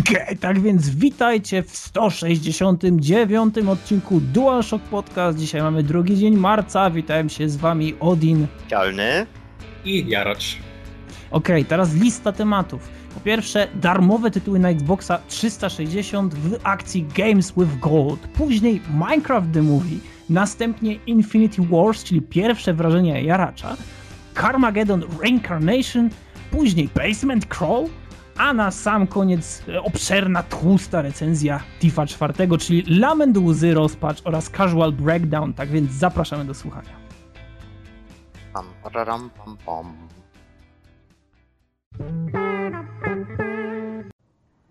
Okay, tak więc witajcie w 169 odcinku DualShock Podcast. Dzisiaj mamy drugi dzień marca. Witałem się z wami Odin. Cialny. I Jaracz. Okej, okay, teraz lista tematów. Po pierwsze, darmowe tytuły na Xboxa 360 w akcji Games with Gold. Później Minecraft The Movie. Następnie Infinity Wars, czyli pierwsze wrażenia Jaracza. Carmageddon Reincarnation. Później Basement Crawl a na sam koniec e, obszerna, tłusta recenzja Tifa 4, czyli Lament Łzy Rozpacz oraz Casual Breakdown, tak więc zapraszamy do słuchania. Pam, pararam, pam, pam.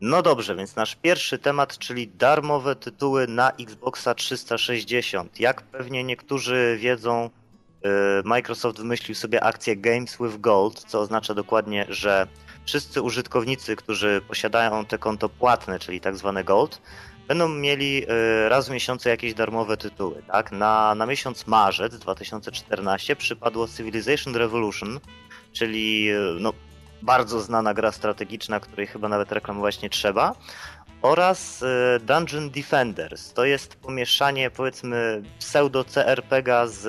No dobrze, więc nasz pierwszy temat, czyli darmowe tytuły na Xboxa 360. Jak pewnie niektórzy wiedzą, e, Microsoft wymyślił sobie akcję Games with Gold, co oznacza dokładnie, że wszyscy użytkownicy, którzy posiadają te konto płatne, czyli tak zwane Gold, będą mieli y, raz w miesiącu jakieś darmowe tytuły. Tak? Na, na miesiąc marzec 2014 przypadło Civilization Revolution, czyli y, no, bardzo znana gra strategiczna, której chyba nawet reklamować nie trzeba. Oraz y, Dungeon Defenders. To jest pomieszanie, powiedzmy, pseudo-CRPGa z,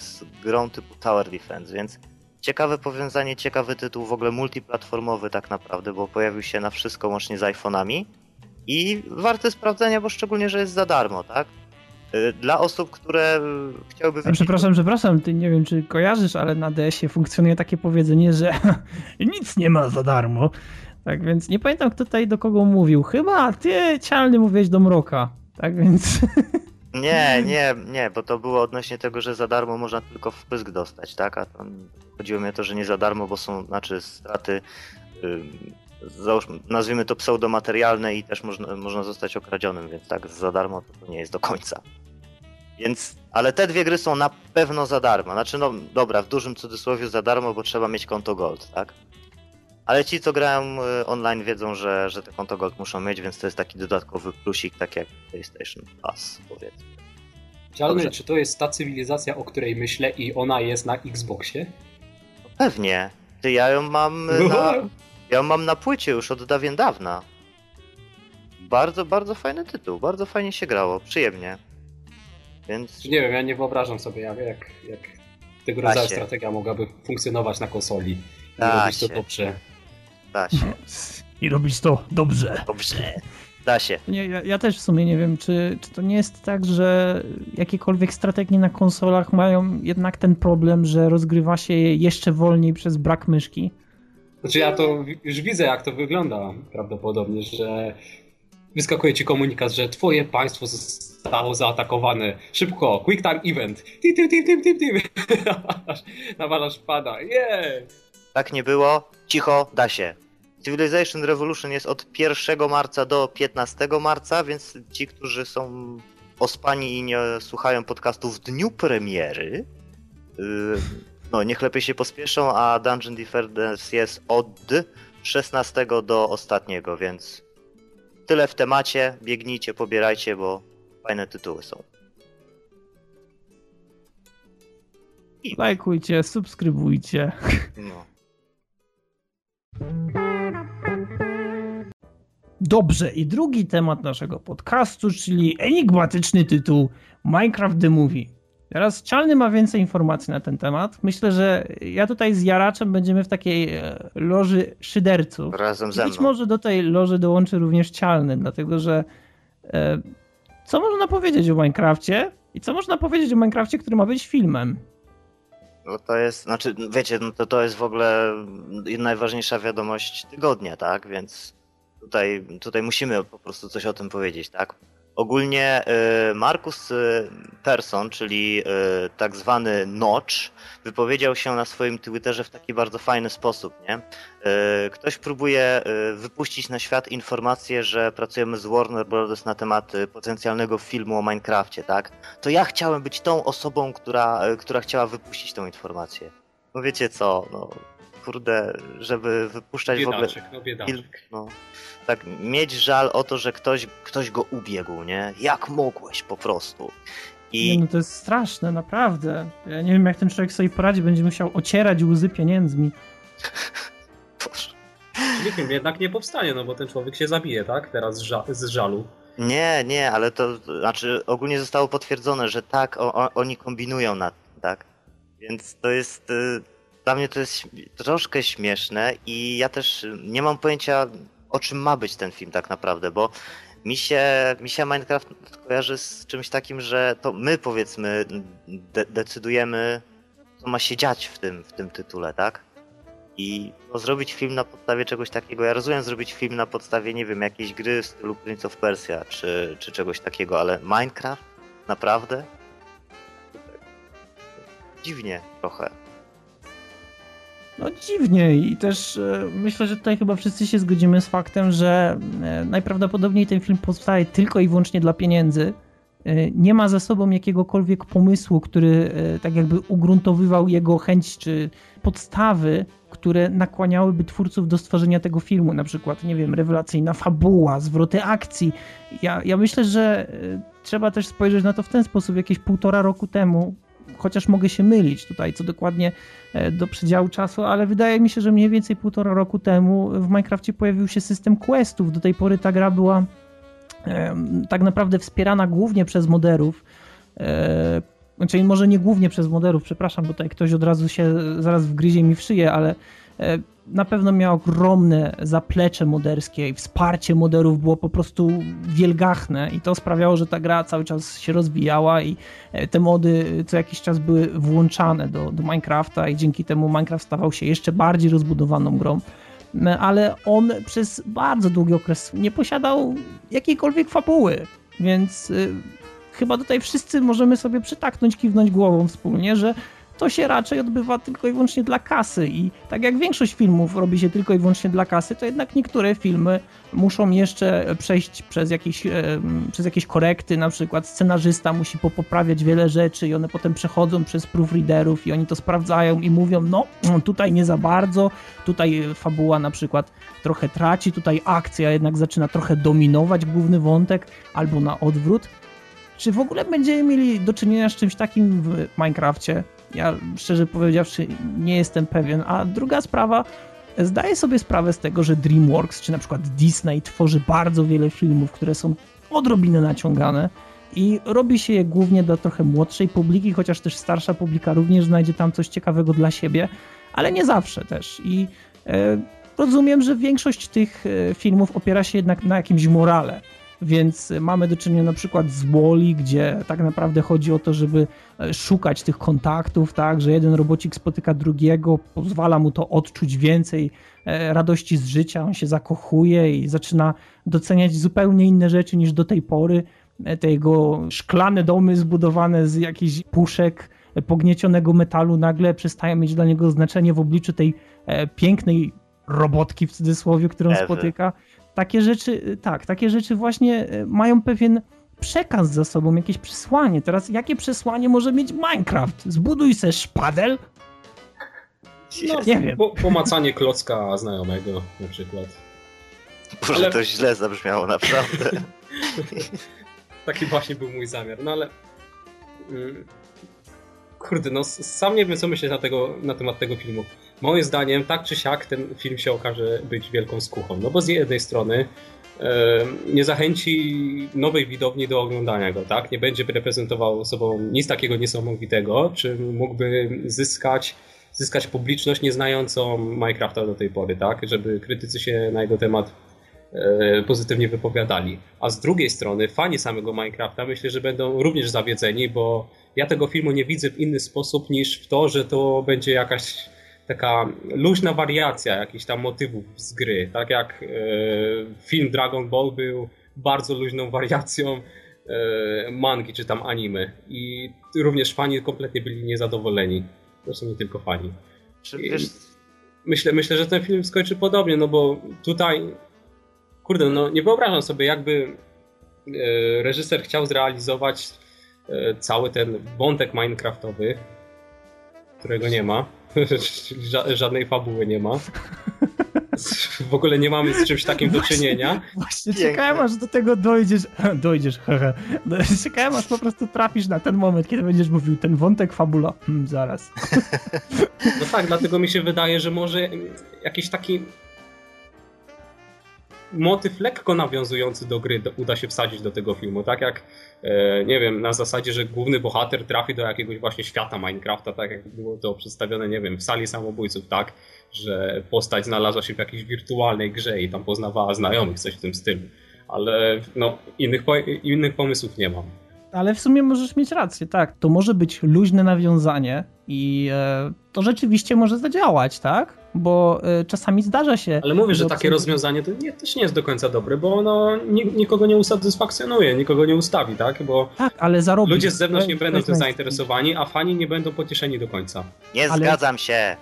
z grą typu Tower Defense, więc ciekawe powiązanie, ciekawy tytuł, w ogóle multiplatformowy tak naprawdę, bo pojawił się na wszystko łącznie z iPhone'ami i warte sprawdzenia, bo szczególnie, że jest za darmo, tak? Y, dla osób, które chciałyby... Wiedzieć... Przepraszam, przepraszam, ty nie wiem, czy kojarzysz, ale na DS-ie funkcjonuje takie powiedzenie, że nic nie ma za darmo. Tak więc nie pamiętam, kto tutaj do kogo mówił. Chyba ty, Cialny, mówiłeś do Mroka. Tak więc... Nie, nie, nie, bo to było odnośnie tego, że za darmo można tylko wpysk dostać, tak? A to chodziło mi o to, że nie za darmo, bo są, znaczy straty, yy, załóżmy, nazwijmy to pseudomaterialne i też można, można zostać okradzionym, więc tak, za darmo to, nie jest do końca. Więc, ale te dwie gry są na pewno za darmo. Znaczy, no dobra, w dużym cudzysłowie za darmo, bo trzeba mieć konto Gold, tak? Ale ci, co grają y, online, wiedzą, że, że te konto Gold muszą mieć, więc to jest taki dodatkowy plusik, tak jak PlayStation Plus, powiedzmy. Cialny, czy to jest ta cywilizacja, o której myślę i ona jest na Xboxie? Pewnie. Ty, ja ją mam na, ja ją mam na płycie już od dawien dawna. Bardzo, bardzo fajny tytuł, bardzo fajnie się grało, przyjemnie. Więc... Nie wiem, ja nie wyobrażam sobie, jak, jak tego rodzaju strategia mogłaby funkcjonować na konsoli. I robić to dobrze. Da się. I robić to dobrze. Dobrze. Da się. Nie, ja, ja, też w sumie nie wiem, czy, czy to nie jest tak, że jakiekolwiek strategie na konsolach mają jednak ten problem, że rozgrywa się je jeszcze wolniej przez brak myszki. Znaczy ja to już widzę, jak to wygląda prawdopodobnie, że wyskakuje ci komunikat, że twoje państwo zostało zaatakowane. Szybko, quick time event. Tim, tim, tim, tim, tim, tim. Nawalasz pada. Yeah! Tak nie było. Cicho, da się. Civilization Revolution jest od 1 marca do 15 marca, więc ci, którzy są ospani i nie słuchają podcastu w dniu premiery, yy, no niech lepiej się pospieszą, a Dungeon Defenders jest od 16 do ostatniego, więc tyle w temacie. Biegnijcie, pobierajcie, bo fajne tytuły są. I... Lajkujcie, subskrybujcie. No. Dobrze, i drugi temat naszego podcastu, czyli enigmatyczny tytuł Minecraft The Movie. Teraz Cialny ma więcej informacji na ten temat. Myślę, że ja tutaj z Jaraczem będziemy w takiej e, loży szyderców. Razem ze mną. Być może do tej loży dołączy również Cialny, dlatego że e, co można powiedzieć o Minecrafcie i co można powiedzieć o Minecrafcie, który ma być filmem? No to jest, znaczy, wiecie, no to, to jest w ogóle najważniejsza wiadomość tygodnia, tak? Więc tutaj, tutaj musimy po prostu coś o tym powiedzieć, tak? Ogólnie y, Markus y, Persson, czyli y, tak zwany Notch, wypowiedział się na swoim Twitterze w taki bardzo fajny sposób. Nie? Ktoś próbuje wypuścić na świat informację, że pracujemy z Warner Bros. na temat potencjalnego filmu o Minecrafcie, tak? To ja chciałem być tą osobą, która, która chciała wypuścić tą informację. No wiecie co, no kurde, żeby wypuszczać biedaczek, w ogóle... No biedaczek, no, tak mieć żal o to, że ktoś, ktoś go ubiegł, nie? Jak mogłeś po prostu. I... Nie, no to jest straszne, naprawdę. Ja nie wiem, jak ten człowiek sobie poradzi, będzie musiał ocierać łzy pieniędzmi. Boże. Czyli film jednak nie powstanie, no bo ten człowiek się zabije, tak? Teraz z, ża z żalu. Nie, nie, ale to znaczy ogólnie zostało potwierdzone, że tak, o, o, oni kombinują nad tym, tak? Więc to jest. Y, dla mnie to jest troszkę śmieszne i ja też nie mam pojęcia, o czym ma być ten film tak naprawdę, bo mi się, mi się Minecraft kojarzy z czymś takim, że to my powiedzmy de decydujemy, co ma się dziać w tym, w tym tytule, tak? I no, zrobić film na podstawie czegoś takiego. Ja rozumiem zrobić film na podstawie, nie wiem, jakiejś gry w stylu Prince of Persia czy, czy czegoś takiego, ale Minecraft? Naprawdę? Dziwnie trochę. No dziwnie i też e, myślę, że tutaj chyba wszyscy się zgodzimy z faktem, że e, najprawdopodobniej ten film powstaje tylko i wyłącznie dla pieniędzy. E, Nie ma za sobą jakiegokolwiek pomysłu, który tak jakby ugruntowywał jego chęć czy podstawy, które nakłaniałyby twórców do stworzenia tego filmu. Na przykład, nie wiem, rewelacyjna fabuła, zwroty akcji. Ja, ja myślę, że trzeba też spojrzeć na to w ten sposób. Jakieś półtora roku temu, chociaż mogę się mylić tutaj, co dokładnie e, do przedziału czasu, ale wydaje mi się, że mniej więcej półtora roku temu w Minecrafcie pojawił się system questów. Do tej pory ta gra była tak naprawdę wspierana głównie przez moderów. E, Znaczy, może nie głównie przez moderów, przepraszam, bo tutaj ktoś od razu się zaraz wgryzie mi w szyję, ale e, na pewno miał ogromne zaplecze moderskie i wsparcie moderów było po prostu wielgachne i to sprawiało, że ta gra cały czas się rozwijała i e, te mody co jakiś czas były włączane do, do Minecrafta i dzięki temu Minecraft stawał się jeszcze bardziej rozbudowaną grą. Ale on przez bardzo długi okres nie posiadał jakiejkolwiek fabuły, więc y, chyba tutaj wszyscy możemy sobie przytaknąć, kiwnąć głową wspólnie, że to się raczej odbywa tylko i wyłącznie dla kasy i tak jak większość filmów robi się tylko i wyłącznie dla kasy, to jednak niektóre filmy muszą jeszcze przejść przez jakieś, przez jakieś korekty, na przykład scenarzysta musi popoprawiać wiele rzeczy i one potem przechodzą przez proofreaderów i oni to sprawdzają i mówią, no tutaj nie za bardzo, tutaj fabuła na przykład trochę traci, tutaj akcja jednak zaczyna trochę dominować główny wątek, albo na odwrót. Czy w ogóle będziemy mieli do czynienia z czymś takim w Minecrafcie? Ja szczerze powiedziawszy nie jestem pewien. A druga sprawa, zdaję sobie sprawę z tego, że DreamWorks czy na przykład Disney tworzy bardzo wiele filmów, które są odrobinę naciągane i robi się je głównie dla trochę młodszej publiki, chociaż też starsza publika również znajdzie tam coś ciekawego dla siebie, ale nie zawsze też. I e, rozumiem, że większość tych e, filmów opiera się jednak na jakimś morale. Więc mamy do czynienia na przykład z Wally, gdzie tak naprawdę chodzi o to, żeby e, szukać tych kontaktów, tak, że jeden robocik spotyka drugiego, pozwala mu to odczuć więcej e, radości z życia, on się zakochuje i zaczyna doceniać zupełnie inne rzeczy niż do tej pory. E, Te jego szklane domy zbudowane z jakichś puszek pogniecionego metalu nagle przestają mieć dla niego znaczenie w obliczu tej pięknej robotki w cudzysłowie, którą Ewy. spotyka takie rzeczy, tak, takie rzeczy właśnie e, mają pewien przekaz za sobą, jakieś przesłanie. Teraz jakie przesłanie może mieć Minecraft? Zbuduj se szpadel? No, Nie wiem. Po, pomacanie klocka znajomego na przykład. Boże, Ale- to źle zabrzmiało naprawdę. Taki właśnie był mój zamiar. No ale. mm, Kurde, no sam nie wiem, co myśleć na, tego, na temat tego filmu. Moim zdaniem, tak czy siak, ten film się okaże być wielką skuchą. No bo z jednej strony nie zachęci nowej widowni do oglądania go, tak? Nie będzie reprezentował sobą nic takiego niesamowitego, czym mógłby zyskać, zyskać publiczność nieznającą Minecrafta do tej pory, tak? Żeby krytycy się na jego temat e, pozytywnie wypowiadali. A z drugiej strony fani samego Minecrafta myślę, że będą również zawiedzeni, bo ja tego filmu nie widzę w inny sposób niż w to, że to będzie jakaś taka luźna wariacja jakichś tam motywów z gry. Tak jak e, film Dragon Ball był bardzo luźną wariacją e, mangi czy tam anime. I również fani kompletnie byli niezadowoleni. Zresztą nie tylko fani. Czy wiesz, Myślę, myślę, że ten film skończy podobnie, no bo tutaj, kurde, no nie wyobrażam sobie, jakby e, reżyser chciał zrealizować cały ten wątek Minecraftowy, którego nie ma, ża- żadnej fabuły nie ma. W ogóle nie mamy z czymś takim do czynienia. Właśnie Piękne. czekałem aż do tego dojdziesz. Dojdziesz, hehe. No, Czekałem aż po prostu trafisz na ten moment, kiedy będziesz mówił ten wątek fabula. Hmm, zaraz. No tak, dlatego mi się wydaje, że może jakiś taki motyw lekko nawiązujący do gry uda się wsadzić do tego filmu. Tak jak, nie wiem, na zasadzie, że główny bohater trafi do jakiegoś właśnie świata Minecrafta, tak jak było to przedstawione, nie wiem, w sali samobójców, tak, że postać znalazła się w jakiejś wirtualnej grze i tam poznawała znajomych, coś w tym stylu. Ale no, innych, po, innych pomysłów nie mam. Ale w sumie możesz mieć rację, tak. To może być luźne nawiązanie i e, to rzeczywiście może zadziałać, tak? Bo e, czasami zdarza się. Ale mówię, że takie rozwiązanie to nie, też nie jest do końca dobre, bo ono nikogo nie usatysfakcjonuje, nikogo nie ustawi, tak? Bo tak, ale zarobi. ludzie z zewnątrz nie będą tym zainteresowani, a fani nie będą pocieszeni do końca. Nie Ale- zgadzam się.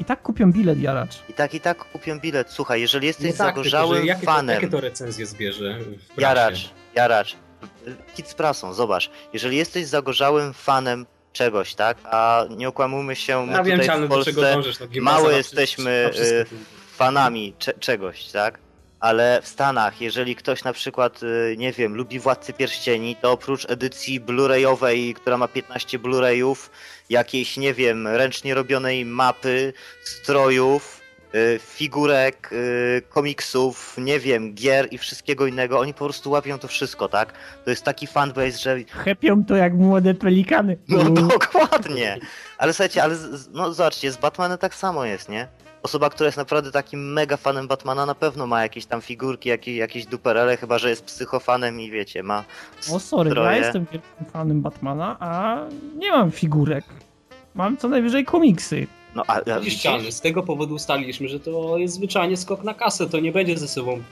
I tak kupią bilet, jaracz. I tak i tak kupię bilet. Słuchaj, jeżeli jesteś zagorzałym jakie, to, fanem... jakie to recenzje zbierze? Jaracz, jaracz. Kit z prasą, zobacz. Jeżeli jesteś zagorzałym fanem czegoś, tak? A nie okłamujmy się, my Ja wiem, Cialny, w Polsce dążysz. No, mało jesteśmy y, fanami cze czegoś, tak? Ale w Stanach, jeżeli ktoś na przykład, y, nie wiem, lubi Władcy Pierścieni, to oprócz edycji Blu-rayowej, która ma 15 Blu-rayów, jakiejś, nie wiem, ręcznie robionej mapy, strojów, figurek, y, komiksów, nie wiem, gier i wszystkiego innego, oni po prostu łapią to wszystko, tak? To jest taki fanbase, że Chepią to jak młode pelikany. no dokładnie. Ale słuchajcie, ale no zobaczcie, z Batmanem tak samo jest, nie? Osoba, która jest naprawdę takim mega fanem Batmana, na pewno ma jakieś tam figurki, jakieś, jakieś duperele, chyba że jest psychofanem i wiecie, ma O sorry, stroje. ja jestem wielkim fanem Batmana, a nie mam figurek. Mam co najwyżej komiksy. No a, a? Cialny, z tego powodu ustaliliśmy, że to jest zwyczajnie skok na kasę. To nie będzie ze sobą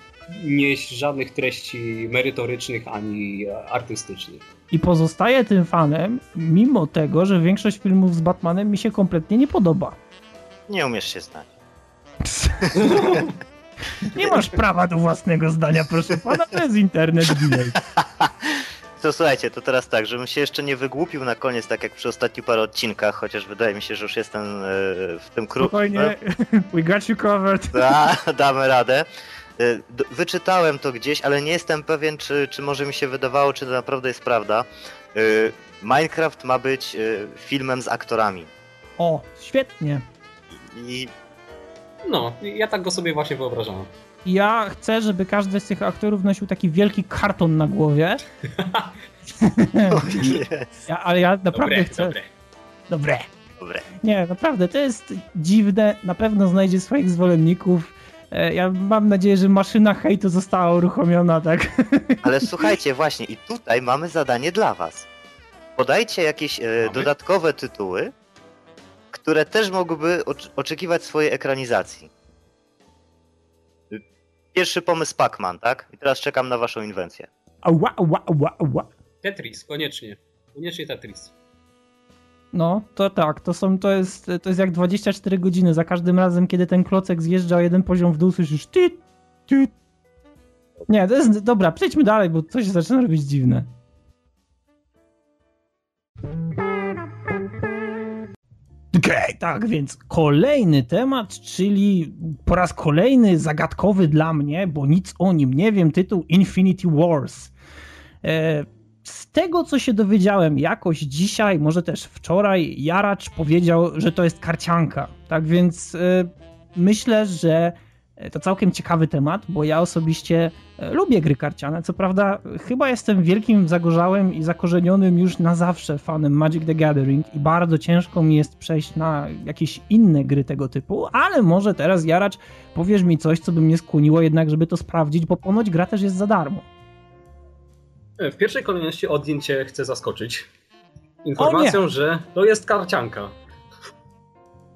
nieść żadnych treści merytorycznych ani e, artystycznych. I pozostaję tym fanem, mimo tego, że większość filmów z Batmanem mi się kompletnie nie podoba. Nie umiesz się znać. Nie masz prawa do własnego zdania, proszę pana, to jest internet delay. To słuchajcie, to teraz tak, żebym się jeszcze nie wygłupił na koniec, tak jak przy ostatnich paru odcinkach, chociaż wydaje mi się, że już jestem e, w tym krótkim. Spokojnie, we got you covered. Da, damy radę. D- Wyczytałem to gdzieś, ale nie jestem pewien, czy, czy może mi się wydawało, czy to naprawdę jest prawda. Y, Minecraft ma być filmem z aktorami. O, świetnie. I No, ja tak go sobie właśnie wyobrażałem. Ja chcę, żeby każdy z tych aktorów nosił taki wielki karton na głowie. Ja, ale ja naprawdę Dobre, chcę. dobre. Dobre. dobre. Nie, naprawdę, to jest dziwne. Na pewno znajdzie swoich zwolenników. E, Ja mam nadzieję, że maszyna hejtu została uruchomiona, tak? Ale słuchajcie, właśnie, i tutaj mamy zadanie dla was. Podajcie jakieś e, Mamy? dodatkowe tytuły, które też mogłyby ocz- oczekiwać swojej ekranizacji. Pierwszy pomysł Pac-Man, tak? I teraz czekam na waszą inwencję. Ała, ała, ała, ała. Tetris, koniecznie. Koniecznie Tetris. No, to tak, to są, to jest, to jest jak 24 godziny. Za każdym razem, kiedy ten klocek zjeżdża o jeden poziom w dół, słyszysz ty, ty. Nie, to jest, dobra, przejdźmy dalej, bo coś się zaczyna robić dziwne. Okej, tak, więc kolejny temat, czyli po raz kolejny zagadkowy dla mnie, bo nic o nim nie wiem, tytuł Infinity Wars. E, z tego, co się dowiedziałem jakoś dzisiaj, może też wczoraj, Jaracz powiedział, że to jest karcianka. Tak więc e, myślę, że to całkiem ciekawy temat, bo ja osobiście e, lubię gry karciane. Co prawda, chyba jestem wielkim zagorzałym i zakorzenionym już na zawsze fanem Magic the Gathering i bardzo ciężko mi jest przejść na jakieś inne gry tego typu, ale może teraz Jaracz powiesz mi coś, co by mnie skłoniło jednak, żeby to sprawdzić, bo ponoć gra też jest za darmo. W pierwszej kolejności Odin cię chce zaskoczyć. Informacją, że to jest karcianka.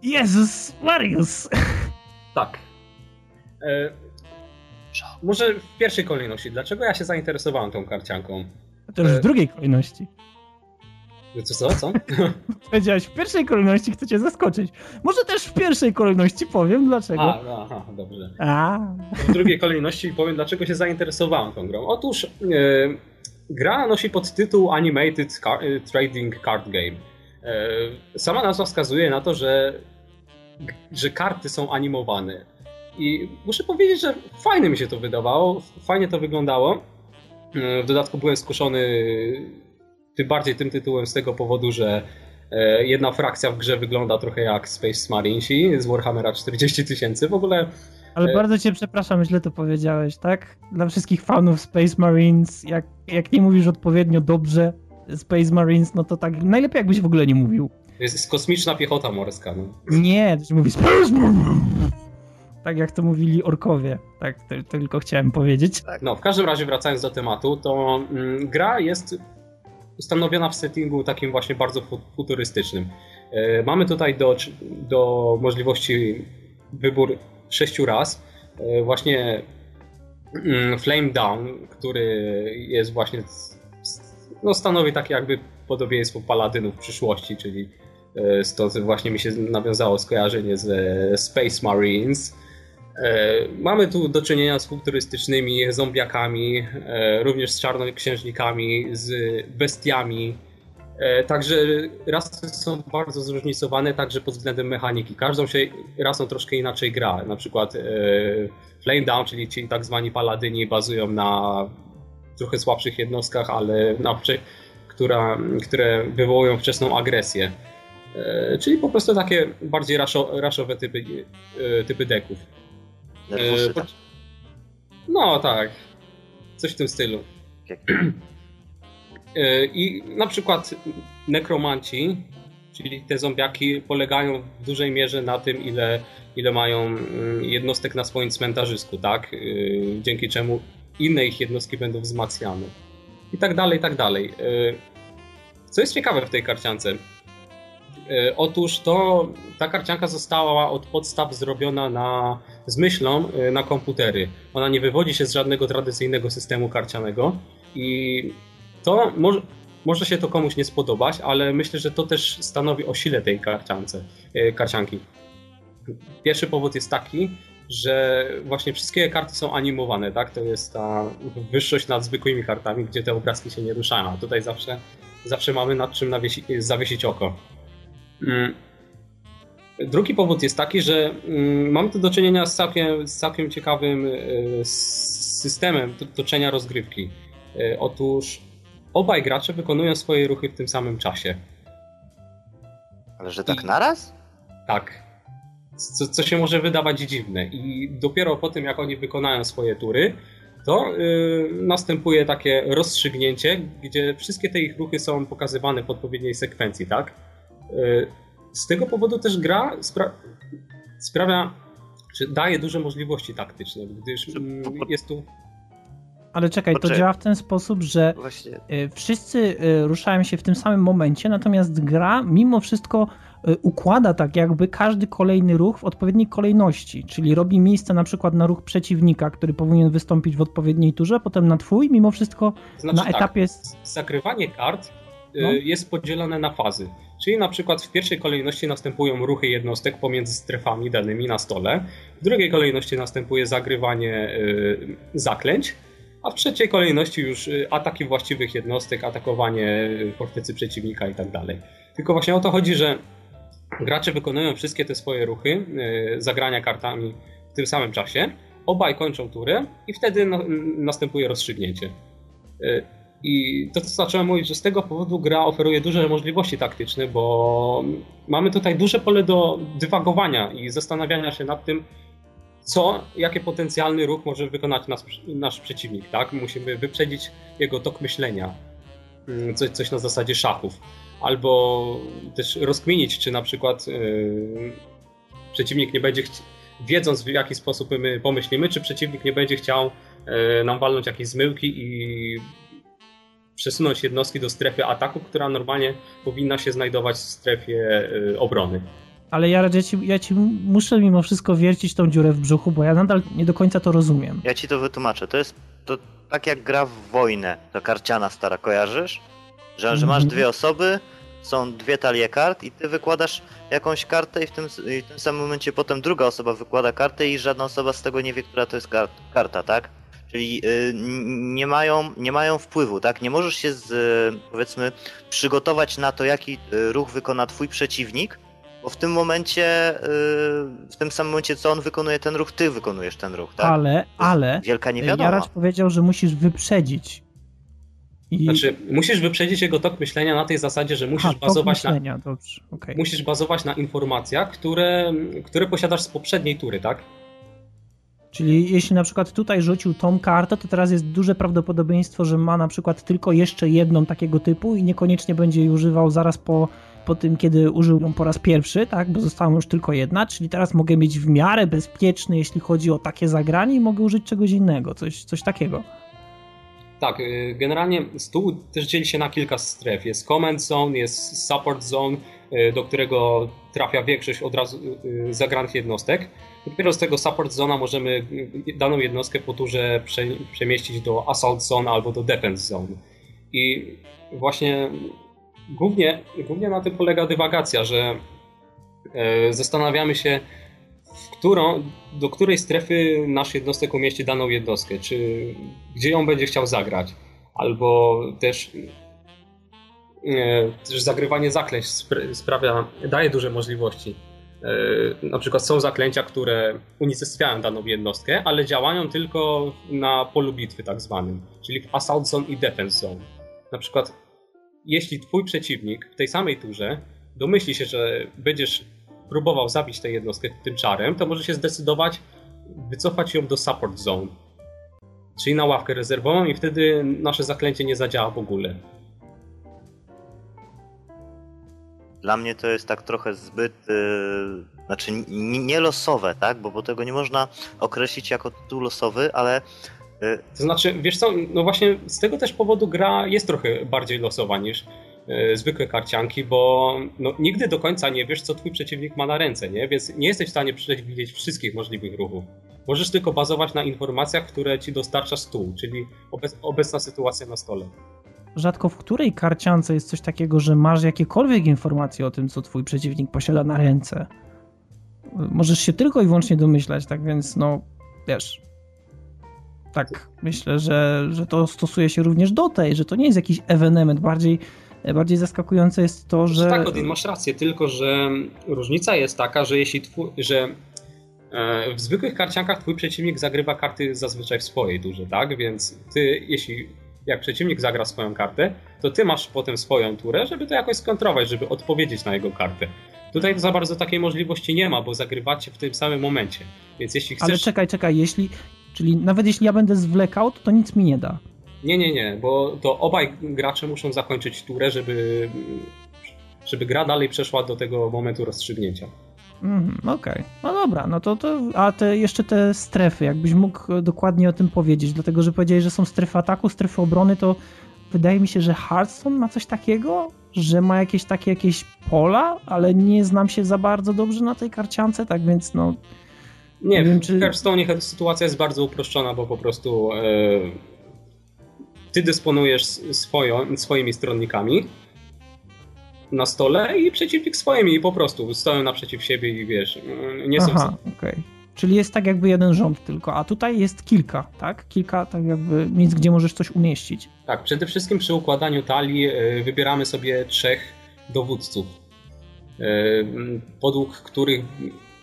Jezus Marius! Tak. E, może w pierwszej kolejności, dlaczego ja się zainteresowałem tą karcianką? To już w drugiej kolejności. Co, co, co? Powiedziałeś w pierwszej kolejności, chcę cię zaskoczyć. Może też w pierwszej kolejności powiem dlaczego. A, aha, dobrze. A, W drugiej kolejności powiem, dlaczego się zainteresowałem tą grą. Otóż e, gra nosi podtytuł Animated Car- e, Trading Card Game. E, sama nazwa wskazuje na to, że, że karty są animowane. I muszę powiedzieć, że fajnie mi się to wydawało, fajnie to wyglądało. E, W dodatku byłem skuszony tym bardziej tym tytułem z tego powodu, że e, jedna frakcja w grze wygląda trochę jak Space Marinesi z Warhammera 40 tysięcy. W ogóle Ale E, bardzo cię przepraszam, źle to powiedziałeś, tak? Dla wszystkich fanów Space Marines, jak, jak nie mówisz odpowiednio dobrze Space Marines, no to tak najlepiej jakbyś w ogóle nie mówił. To jest kosmiczna piechota morska. No. Nie, to się mówi Space Marines. Tak jak to mówili orkowie. Tak, tylko chciałem powiedzieć. no, w każdym razie wracając do tematu, to mm, gra jest ustanowiona w settingu takim właśnie bardzo fu- futurystycznym. E, mamy tutaj do, do możliwości wybór sześciu raz. E, właśnie mm, Flame Down, który jest właśnie no, stanowi takie jakby podobieństwo paladynów przyszłości, czyli e, stąd właśnie mi się nawiązało skojarzenie ze Space Marines. E, Mamy tu do czynienia z futurystycznymi zombiakami, e, również z czarnoksiężnikami, z bestiami. E, Także rasy są bardzo zróżnicowane, także pod względem mechaniki. Każdą się rasą troszkę inaczej gra. Na przykład Flame Down, czyli ci tak zwani paladyni, bazują na trochę słabszych jednostkach, ale na, która, które wywołują wczesną agresję. Czyli po prostu takie bardziej raszo, raszowe typy, typy deków. Nerwusy, tak. No tak, coś w tym stylu. E, I na przykład nekromanci, czyli te zombiaki, polegają w dużej mierze na tym, ile, ile mają mm, jednostek na swoim cmentarzysku, tak? E, Dzięki czemu inne ich jednostki będą wzmacniane. I tak dalej, i tak dalej. E, Co jest ciekawe w tej karciance? E, Otóż to ta karcianka została od podstaw zrobiona na, z myślą e, na komputery. Ona nie wywodzi się z żadnego tradycyjnego systemu karcianego i to może, może się to komuś nie spodobać, ale myślę, że to też stanowi o sile tej karciance, e, karcianki. Pierwszy powód jest taki, że właśnie wszystkie karty są animowane, tak? To jest ta wyższość nad zwykłymi kartami, gdzie te obrazki się nie ruszają. A tutaj zawsze, zawsze mamy nad czym nawiesi, zawiesić oko. Mm. Drugi powód jest taki, że mm, mamy tu do czynienia z całkiem, z całkiem ciekawym e, systemem to- toczenia rozgrywki. E, Otóż obaj gracze wykonują swoje ruchy w tym samym czasie. Ale że tak I- naraz? Tak. Co, co się może wydawać dziwne. I dopiero po tym, jak oni wykonają swoje tury, to y, następuje takie rozstrzygnięcie, gdzie wszystkie te ich ruchy są pokazywane w odpowiedniej sekwencji, tak? Y, z tego powodu też gra spra- sprawia, że daje duże możliwości taktyczne, gdyż mm, jest tu Ale czekaj, to Poczekaj. działa w ten sposób, że Właśnie. y, wszyscy y, ruszają się w tym samym momencie, natomiast gra mimo wszystko układa tak jakby każdy kolejny ruch w odpowiedniej kolejności, czyli robi miejsce na przykład na ruch przeciwnika, który powinien wystąpić w odpowiedniej turze, potem na twój, mimo wszystko Znaczy na tak, etapie... zakrywanie kart No. jest podzielone na fazy. Czyli na przykład w pierwszej kolejności następują ruchy jednostek pomiędzy strefami danymi na stole, w drugiej kolejności następuje zagrywanie y, zaklęć, a w trzeciej kolejności już y, ataki właściwych jednostek, atakowanie y, fortecy przeciwnika i tak dalej. Tylko właśnie o to chodzi, że gracze wykonują wszystkie te swoje ruchy, y, zagrania kartami w tym samym czasie, obaj kończą turę i wtedy na, następuje rozstrzygnięcie. Y, I to, co zacząłem mówić, że z tego powodu gra oferuje duże możliwości taktyczne, bo mamy tutaj duże pole do dywagowania i zastanawiania się nad tym, co, jaki potencjalny ruch może wykonać nas, nasz przeciwnik, tak? Musimy wyprzedzić jego tok myślenia, Mm, coś, coś na zasadzie szachów. Albo też rozkminić, czy na przykład yy, przeciwnik nie będzie wiedząc w jaki sposób my pomyślimy, czy przeciwnik nie będzie chciał yy, nam walnąć jakieś zmyłki i przesunąć jednostki do strefy ataku, która normalnie powinna się znajdować w strefie yy, obrony. Ale ja, ja, ci, ja ci muszę mimo wszystko wiercić tą dziurę w brzuchu, bo ja nadal nie do końca to rozumiem. Ja ci to wytłumaczę. To jest to tak jak gra w wojnę, ta karciana stara, kojarzysz? Że, że masz Mhm. dwie osoby, są dwie talie kart i ty wykładasz jakąś kartę i w tym, i w tym samym momencie potem druga osoba wykłada kartę i żadna osoba z tego nie wie, która to jest kar- karta, tak? Czyli y, nie, mają, nie mają wpływu, tak? Nie możesz się z, powiedzmy przygotować na to, jaki y, ruch wykona twój przeciwnik, bo w tym momencie, y, w tym samym momencie, co on wykonuje ten ruch, ty wykonujesz ten ruch, tak? Ale, ale Wielka niewiadoma. Jaracz powiedział, że musisz wyprzedzić. I... Znaczy, musisz wyprzedzić jego tok myślenia na tej zasadzie, że musisz Aha, bazować na myślenia, dobrze, okej. musisz bazować na informacjach, które, które posiadasz z poprzedniej tury, tak? Czyli jeśli na przykład tutaj rzucił tą kartę, to teraz jest duże prawdopodobieństwo, że ma na przykład tylko jeszcze jedną takiego typu i niekoniecznie będzie jej używał zaraz po, po tym, kiedy użył ją po raz pierwszy, tak? Bo została już tylko jedna, czyli teraz mogę mieć w miarę bezpieczny, jeśli chodzi o takie zagranie i mogę użyć czegoś innego, coś, coś takiego. Tak, y, generalnie stół też dzieli się na kilka stref. Jest command zone, jest support zone, y, do którego trafia większość od razu y, zagranych jednostek. Dopiero z tego support zona możemy daną jednostkę po turze przemieścić do assault zone albo do defense zone. I właśnie głównie, głównie na tym polega dywagacja, że zastanawiamy się, którą, do której strefy nasz jednostek umieści daną jednostkę, czy gdzie ją będzie chciał zagrać, albo też, e, też zagrywanie zaklęć sprawia, daje duże możliwości. E, na przykład są zaklęcia, które unicestwiają daną jednostkę, ale działają tylko na polu bitwy tak zwanym, czyli w Assault Zone i Defense Zone. Na przykład jeśli twój przeciwnik w tej samej turze domyśli się, że będziesz próbował zabić tę jednostkę tym czarem, to może się zdecydować wycofać ją do support zone. Czyli na ławkę rezerwową i wtedy nasze zaklęcie nie zadziała w ogóle. Dla mnie to jest tak trochę zbyt, yy, znaczy nielosowe, tak? Bo, bo tego nie można określić jako tytuł losowy, ale yy... to znaczy, wiesz co, no właśnie z tego też powodu gra jest trochę bardziej losowa niż E, zwykłe karcianki, bo no, nigdy do końca nie wiesz, co twój przeciwnik ma na ręce, nie? więc nie jesteś w stanie przewidzieć wszystkich możliwych ruchów. Możesz tylko bazować na informacjach, które ci dostarcza stół, czyli obec obecna sytuacja na stole. Rzadko w której karciance jest coś takiego, że masz jakiekolwiek informacje o tym, co twój przeciwnik posiada na ręce. Możesz się tylko i wyłącznie domyślać, tak więc no, wiesz, tak, myślę, że, że to stosuje się również do tej, że to nie jest jakiś ewenement, bardziej Bardziej zaskakujące jest to, że... Tak, Odin, masz rację, tylko że różnica jest taka, że jeśli twój, że e, w zwykłych karciankach twój przeciwnik zagrywa karty zazwyczaj w swojej turze, tak? Więc ty, jeśli jak przeciwnik zagra swoją kartę, to ty masz potem swoją turę, żeby to jakoś skontrować, żeby odpowiedzieć na jego kartę. Tutaj za bardzo takiej możliwości nie ma, bo zagrywacie w tym samym momencie. Więc jeśli chcesz... Ale czekaj, czekaj, jeśli... Czyli nawet jeśli ja będę zwlekał, to, to nic mi nie da. Nie, nie, nie, bo to obaj gracze muszą zakończyć turę, żeby, żeby gra dalej przeszła do tego momentu rozstrzygnięcia. Mm, Okej, okay. no dobra, no to, to a te, jeszcze te strefy, jakbyś mógł dokładnie o tym powiedzieć, dlatego że powiedziałeś, że są strefy ataku, strefy obrony, to wydaje mi się, że Hearthstone ma coś takiego, że ma jakieś takie jakieś pola, ale nie znam się za bardzo dobrze na tej karciance, tak więc no... Nie, nie wiem, w czy... Hearthstone sytuacja jest bardzo uproszczona, bo po prostu... Yy ty dysponujesz swoją, swoimi stronnikami na stole i przeciwnik swoimi i po prostu stoją naprzeciw siebie i wiesz, nie są... Aha, okej. Okay. Czyli jest tak jakby jeden rząd tylko, a tutaj jest kilka, tak? Kilka tak jakby miejsc, gdzie możesz coś umieścić. Tak, przede wszystkim przy układaniu talii e, wybieramy sobie trzech dowódców, e, podług których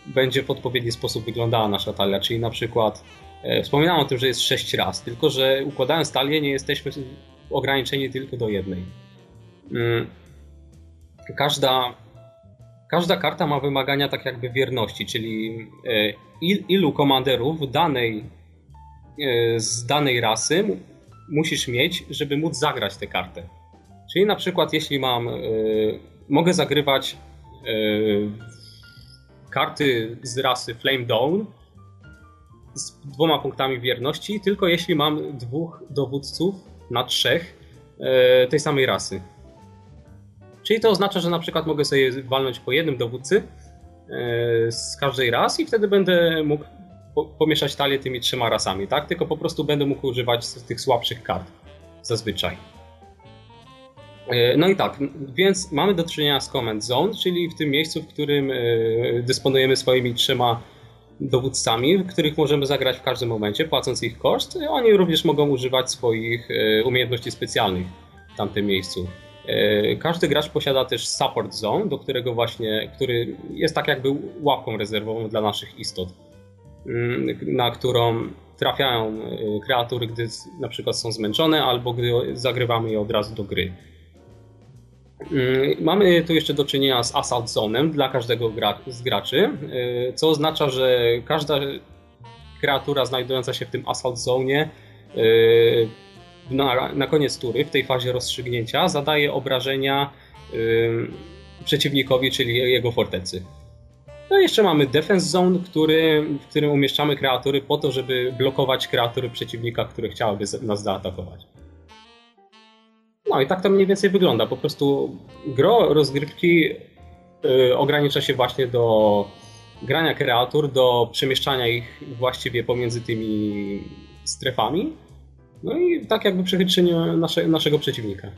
będzie w odpowiedni sposób wyglądała nasza talia, czyli na przykład E, wspominałem o tym, że jest sześć raz, tylko że układając talię nie jesteśmy ograniczeni tylko do jednej. Każda, każda karta ma wymagania tak jakby wierności, czyli e, il, ilu komanderów danej, e, z danej rasy musisz mieć, żeby móc zagrać tę kartę. Czyli na przykład jeśli mam, mogę zagrywać karty z rasy Flame Dawn, z dwoma punktami wierności, tylko jeśli mam dwóch dowódców na trzech e, tej samej rasy. Czyli to oznacza, że na przykład mogę sobie walnąć po jednym dowódcy e, z każdej rasy i wtedy będę mógł pomieszać talię tymi trzema rasami, tak? Tylko po prostu będę mógł używać tych słabszych kart zazwyczaj. E, no i tak, więc mamy do czynienia z Command Zone, czyli w tym miejscu, w którym dysponujemy swoimi trzema dowódcami, których możemy zagrać w każdym momencie, płacąc ich koszt. Oni również mogą używać swoich e, umiejętności specjalnych w tamtym miejscu. E, każdy gracz posiada też support zone, do którego właśnie, który jest tak jakby łapką rezerwową dla naszych istot, mm, na którą trafiają e, kreatury, gdy na przykład są zmęczone, albo gdy zagrywamy je od razu do gry. Mm, mamy tu jeszcze do czynienia z Assault Zone'em dla każdego gra z graczy, y, co oznacza, że każda, kreatura znajdująca się w tym Assault Zone na, na koniec tury, w tej fazie rozstrzygnięcia, zadaje obrażenia przeciwnikowi, czyli jego fortecy. No i jeszcze mamy Defense Zone, który, w którym umieszczamy kreatury po to, żeby blokować kreatury przeciwnika, które chciałyby nas zaatakować. No i tak to mniej więcej wygląda. Po prostu gro rozgrywki yy, ogranicza się właśnie do grania kreatur, do przemieszczania ich właściwie pomiędzy tymi strefami. No i tak jakby przechytrzenie nasze, naszego przeciwnika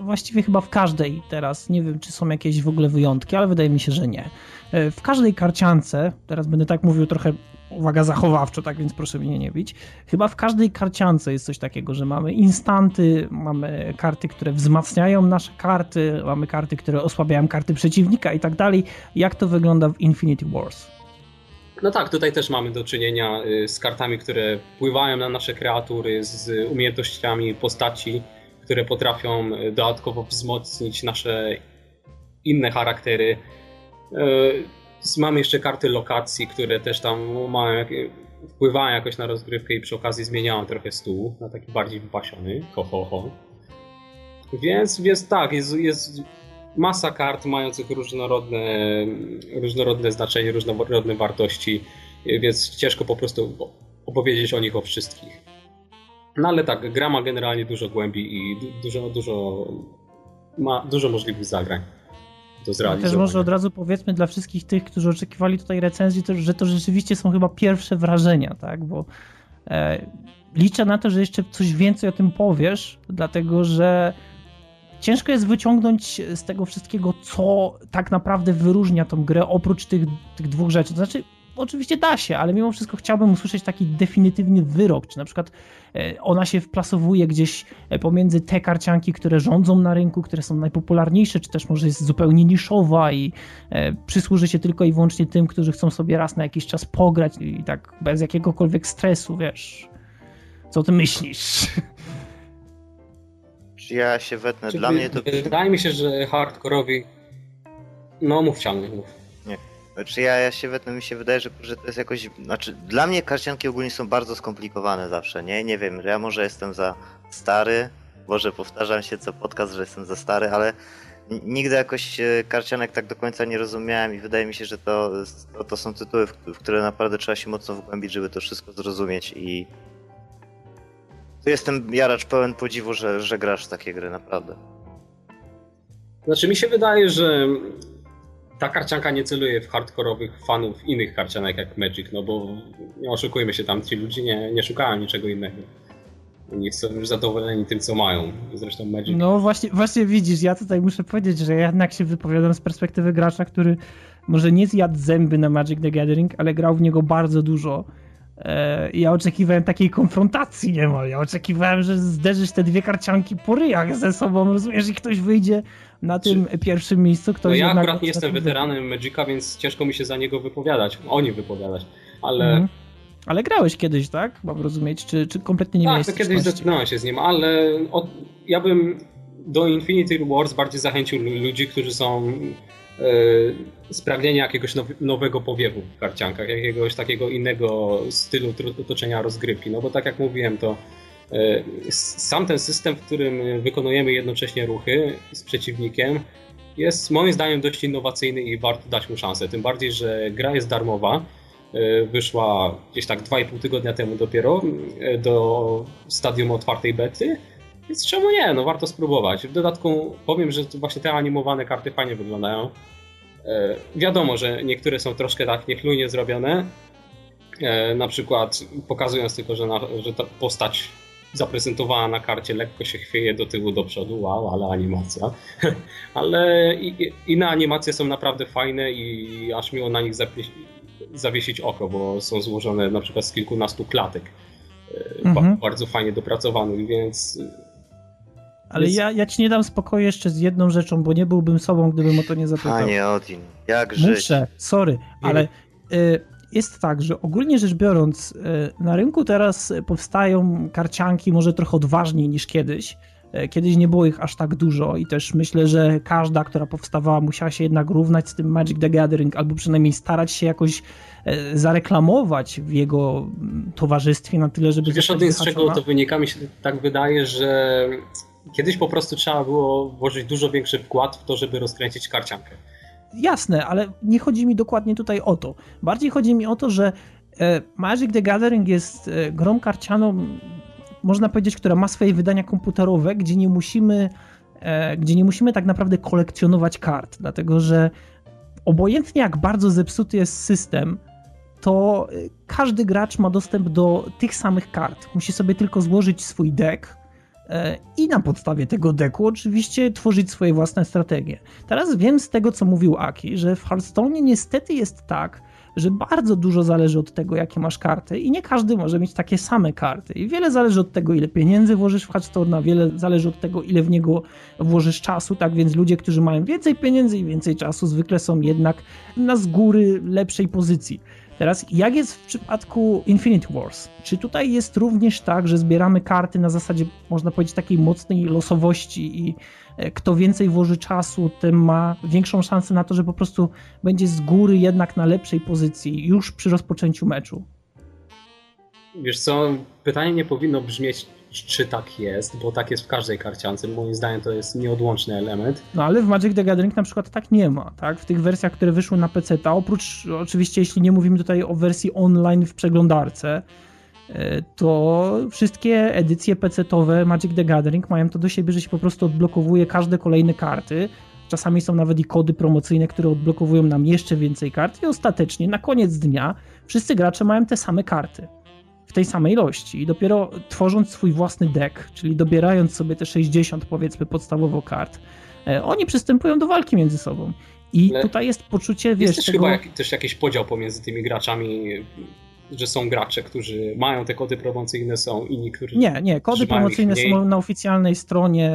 właściwie chyba w każdej teraz, nie wiem czy są jakieś w ogóle wyjątki, ale wydaje mi się, że nie. E, w każdej karciance, teraz będę tak mówił trochę, uwaga, zachowawczo, tak więc proszę mnie nie bić, chyba w każdej karciance jest coś takiego, że mamy instanty, mamy karty, które wzmacniają nasze karty, mamy karty, które osłabiają karty przeciwnika i tak dalej. Jak to wygląda w Infinity Wars? No tak, tutaj też mamy do czynienia y, z kartami, które wpływają na nasze kreatury, z umiejętnościami postaci, które potrafią e, dodatkowo wzmocnić nasze inne charaktery. E, mamy jeszcze karty lokacji, które też tam mają, wpływają jakoś na rozgrywkę i przy okazji zmieniają trochę stół na taki bardziej wypasiony. Ho, ho, ho. Więc, więc tak, jest, jest masa kart mających różnorodne, różnorodne znaczenie, różnorodne wartości, więc ciężko po prostu opowiedzieć o nich o wszystkich. No ale tak, gra ma generalnie dużo głębi i dużo, dużo ma dużo możliwych zagrań do zrealizowania. Też może od razu powiedzmy dla wszystkich tych, którzy oczekiwali tutaj recenzji, to, że to rzeczywiście są chyba pierwsze wrażenia, tak? Bo e, liczę na to, że jeszcze coś więcej o tym powiesz, dlatego że ciężko jest wyciągnąć z tego wszystkiego, co tak naprawdę wyróżnia tą grę, oprócz tych, tych dwóch rzeczy. To znaczy, oczywiście da się, ale mimo wszystko chciałbym usłyszeć taki definitywny wyrok, czy na przykład e, ona się wplasowuje gdzieś e, pomiędzy te karcianki, które rządzą na rynku, które są najpopularniejsze, czy też może jest zupełnie niszowa i e, przysłuży się tylko i wyłącznie tym, którzy chcą sobie raz na jakiś czas pograć i tak bez jakiegokolwiek stresu, wiesz. Co ty myślisz? Czy ja się wetnę? Dla mnie to... Wydaje mi się, że hardkorowi... No mów ciągle, mów. Znaczy ja, ja się wetnę, mi się wydaje, że, że to jest jakoś, znaczy dla mnie karcianki ogólnie są bardzo skomplikowane zawsze, nie? Nie wiem, ja może jestem za stary, może powtarzam się co podcast, że jestem za stary, ale nigdy jakoś e, karcianek tak do końca nie rozumiałem i wydaje mi się, że to, to, to są tytuły, w które naprawdę trzeba się mocno wgłębić, żeby to wszystko zrozumieć i tu jestem jaracz pełen podziwu, że, że grasz w takie gry, naprawdę. Znaczy mi się wydaje, że ta karcianka nie celuje w hardkorowych fanów innych karcianek jak Magic, no bo nie oszukujmy się tam, ci ludzie nie, nie szukają niczego innego. Oni są już zadowoleni tym, co mają. Zresztą Magic... No właśnie, właśnie widzisz, ja tutaj muszę powiedzieć, że ja jednak się wypowiadam z perspektywy gracza, który może nie zjadł zęby na Magic the Gathering, ale grał w niego bardzo dużo. E, ja oczekiwałem takiej konfrontacji niemal. Ja oczekiwałem, że zderzysz te dwie karcianki po ryjach ze sobą, rozumiesz, i ktoś wyjdzie na tym Czy... pierwszym miejscu. Ktoś no ja akurat nie jestem weteranem Magica, więc ciężko mi się za niego wypowiadać, o nim wypowiadać, ale... Mhm. Ale grałeś kiedyś, tak? Mam rozumieć, czy, czy kompletnie nie tak, miałeś Tak, kiedyś zetknąłem się z nim, ale od... ja bym do Infinity Wars bardziej zachęcił ludzi, którzy są yy, spragnieni jakiegoś now, nowego powiewu w karciankach, jakiegoś takiego innego stylu otoczenia rozgrywki, no bo tak jak mówiłem, to E, sam ten system, w którym wykonujemy jednocześnie ruchy z przeciwnikiem, jest moim zdaniem dość innowacyjny i warto dać mu szansę. Tym bardziej, że gra jest darmowa. E, wyszła gdzieś tak 2,5 tygodnia temu dopiero e, do stadium otwartej bety. Więc czemu nie? No warto spróbować. W dodatku powiem, że właśnie te animowane karty fajnie wyglądają. Wiadomo, że niektóre są troszkę tak niechlujnie zrobione. Na przykład pokazując tylko, że, na, że ta postać zaprezentowała na karcie, lekko się chwieje do tyłu, do przodu, wow, ale animacja. ale i, inne animacje są naprawdę fajne i aż miło na nich zawiesić oko, bo są złożone na przykład z kilkunastu klatek. E, mhm. Bardzo fajnie dopracowanych, więc ale ja, ja ci nie dam spokoju jeszcze z jedną rzeczą, bo nie byłbym sobą, gdybym o to nie zapytał. Panie Odin, jak żyć? Muszę, sorry, ale y, jest tak, że ogólnie rzecz biorąc, e, na rynku teraz powstają karcianki może trochę odważniej niż kiedyś. E, kiedyś nie było ich aż tak dużo i też myślę, że każda, która powstawała, musiała się jednak równać z tym Magic the Gathering, albo przynajmniej starać się jakoś e, zareklamować w jego mm, towarzystwie na tyle, żeby... Wiesz, od z czego to wynika? Mi się tak wydaje, że kiedyś po prostu trzeba było włożyć dużo większy wkład w to, żeby rozkręcić karciankę. Jasne, ale nie chodzi mi dokładnie tutaj o to. Bardziej chodzi mi o to, że e, Magic the Gathering jest grą karcianą można powiedzieć, która ma swoje wydania komputerowe, gdzie nie musimy, e, gdzie nie musimy tak naprawdę kolekcjonować kart, dlatego że obojętnie jak bardzo zepsuty jest system, to e, każdy gracz ma dostęp do tych samych kart. Musi sobie tylko złożyć swój deck e, i na podstawie tego deku oczywiście tworzyć swoje własne strategie. Teraz wiem z tego, co mówił Aki, że w Hearthstone niestety jest tak, że bardzo dużo zależy od tego, jakie masz karty i nie każdy może mieć takie same karty. I wiele zależy od tego, ile pieniędzy włożysz w Hearthstone, wiele zależy od tego, ile w niego włożysz czasu, tak więc ludzie, którzy mają więcej pieniędzy i więcej czasu, zwykle są jednak na z góry lepszej pozycji. Teraz, jak jest w przypadku Infinite Wars? Czy tutaj jest również tak, że zbieramy karty na zasadzie, można powiedzieć, takiej mocnej losowości i e, kto więcej włoży czasu, tym ma większą szansę na to, że po prostu będzie z góry jednak na lepszej pozycji już przy rozpoczęciu meczu? Wiesz co, pytanie nie powinno brzmieć, czy tak jest, bo tak jest w każdej karciance. Moim zdaniem to jest nieodłączny element. No ale w Magic the Gathering na przykład tak nie ma, tak? W tych wersjach, które wyszły na PC, ta oprócz oczywiście, jeśli nie mówimy tutaj o wersji online w przeglądarce, e, to wszystkie edycje PC-owe Magic the Gathering mają to do siebie, że się po prostu odblokowuje każde kolejne karty. Czasami są nawet i kody promocyjne, które odblokowują nam jeszcze więcej kart i ostatecznie na koniec dnia wszyscy gracze mają te same karty tej samej ilości. I dopiero tworząc swój własny deck, czyli dobierając sobie te 60 powiedzmy podstawowo kart, e, oni przystępują do walki między sobą. I Ale tutaj jest poczucie, wiesz... Jest też tego... chyba jak, też jakiś podział pomiędzy tymi graczami, że są gracze, którzy mają te kody promocyjne, są inni, którzy... Nie, nie, kody promocyjne są na oficjalnej stronie.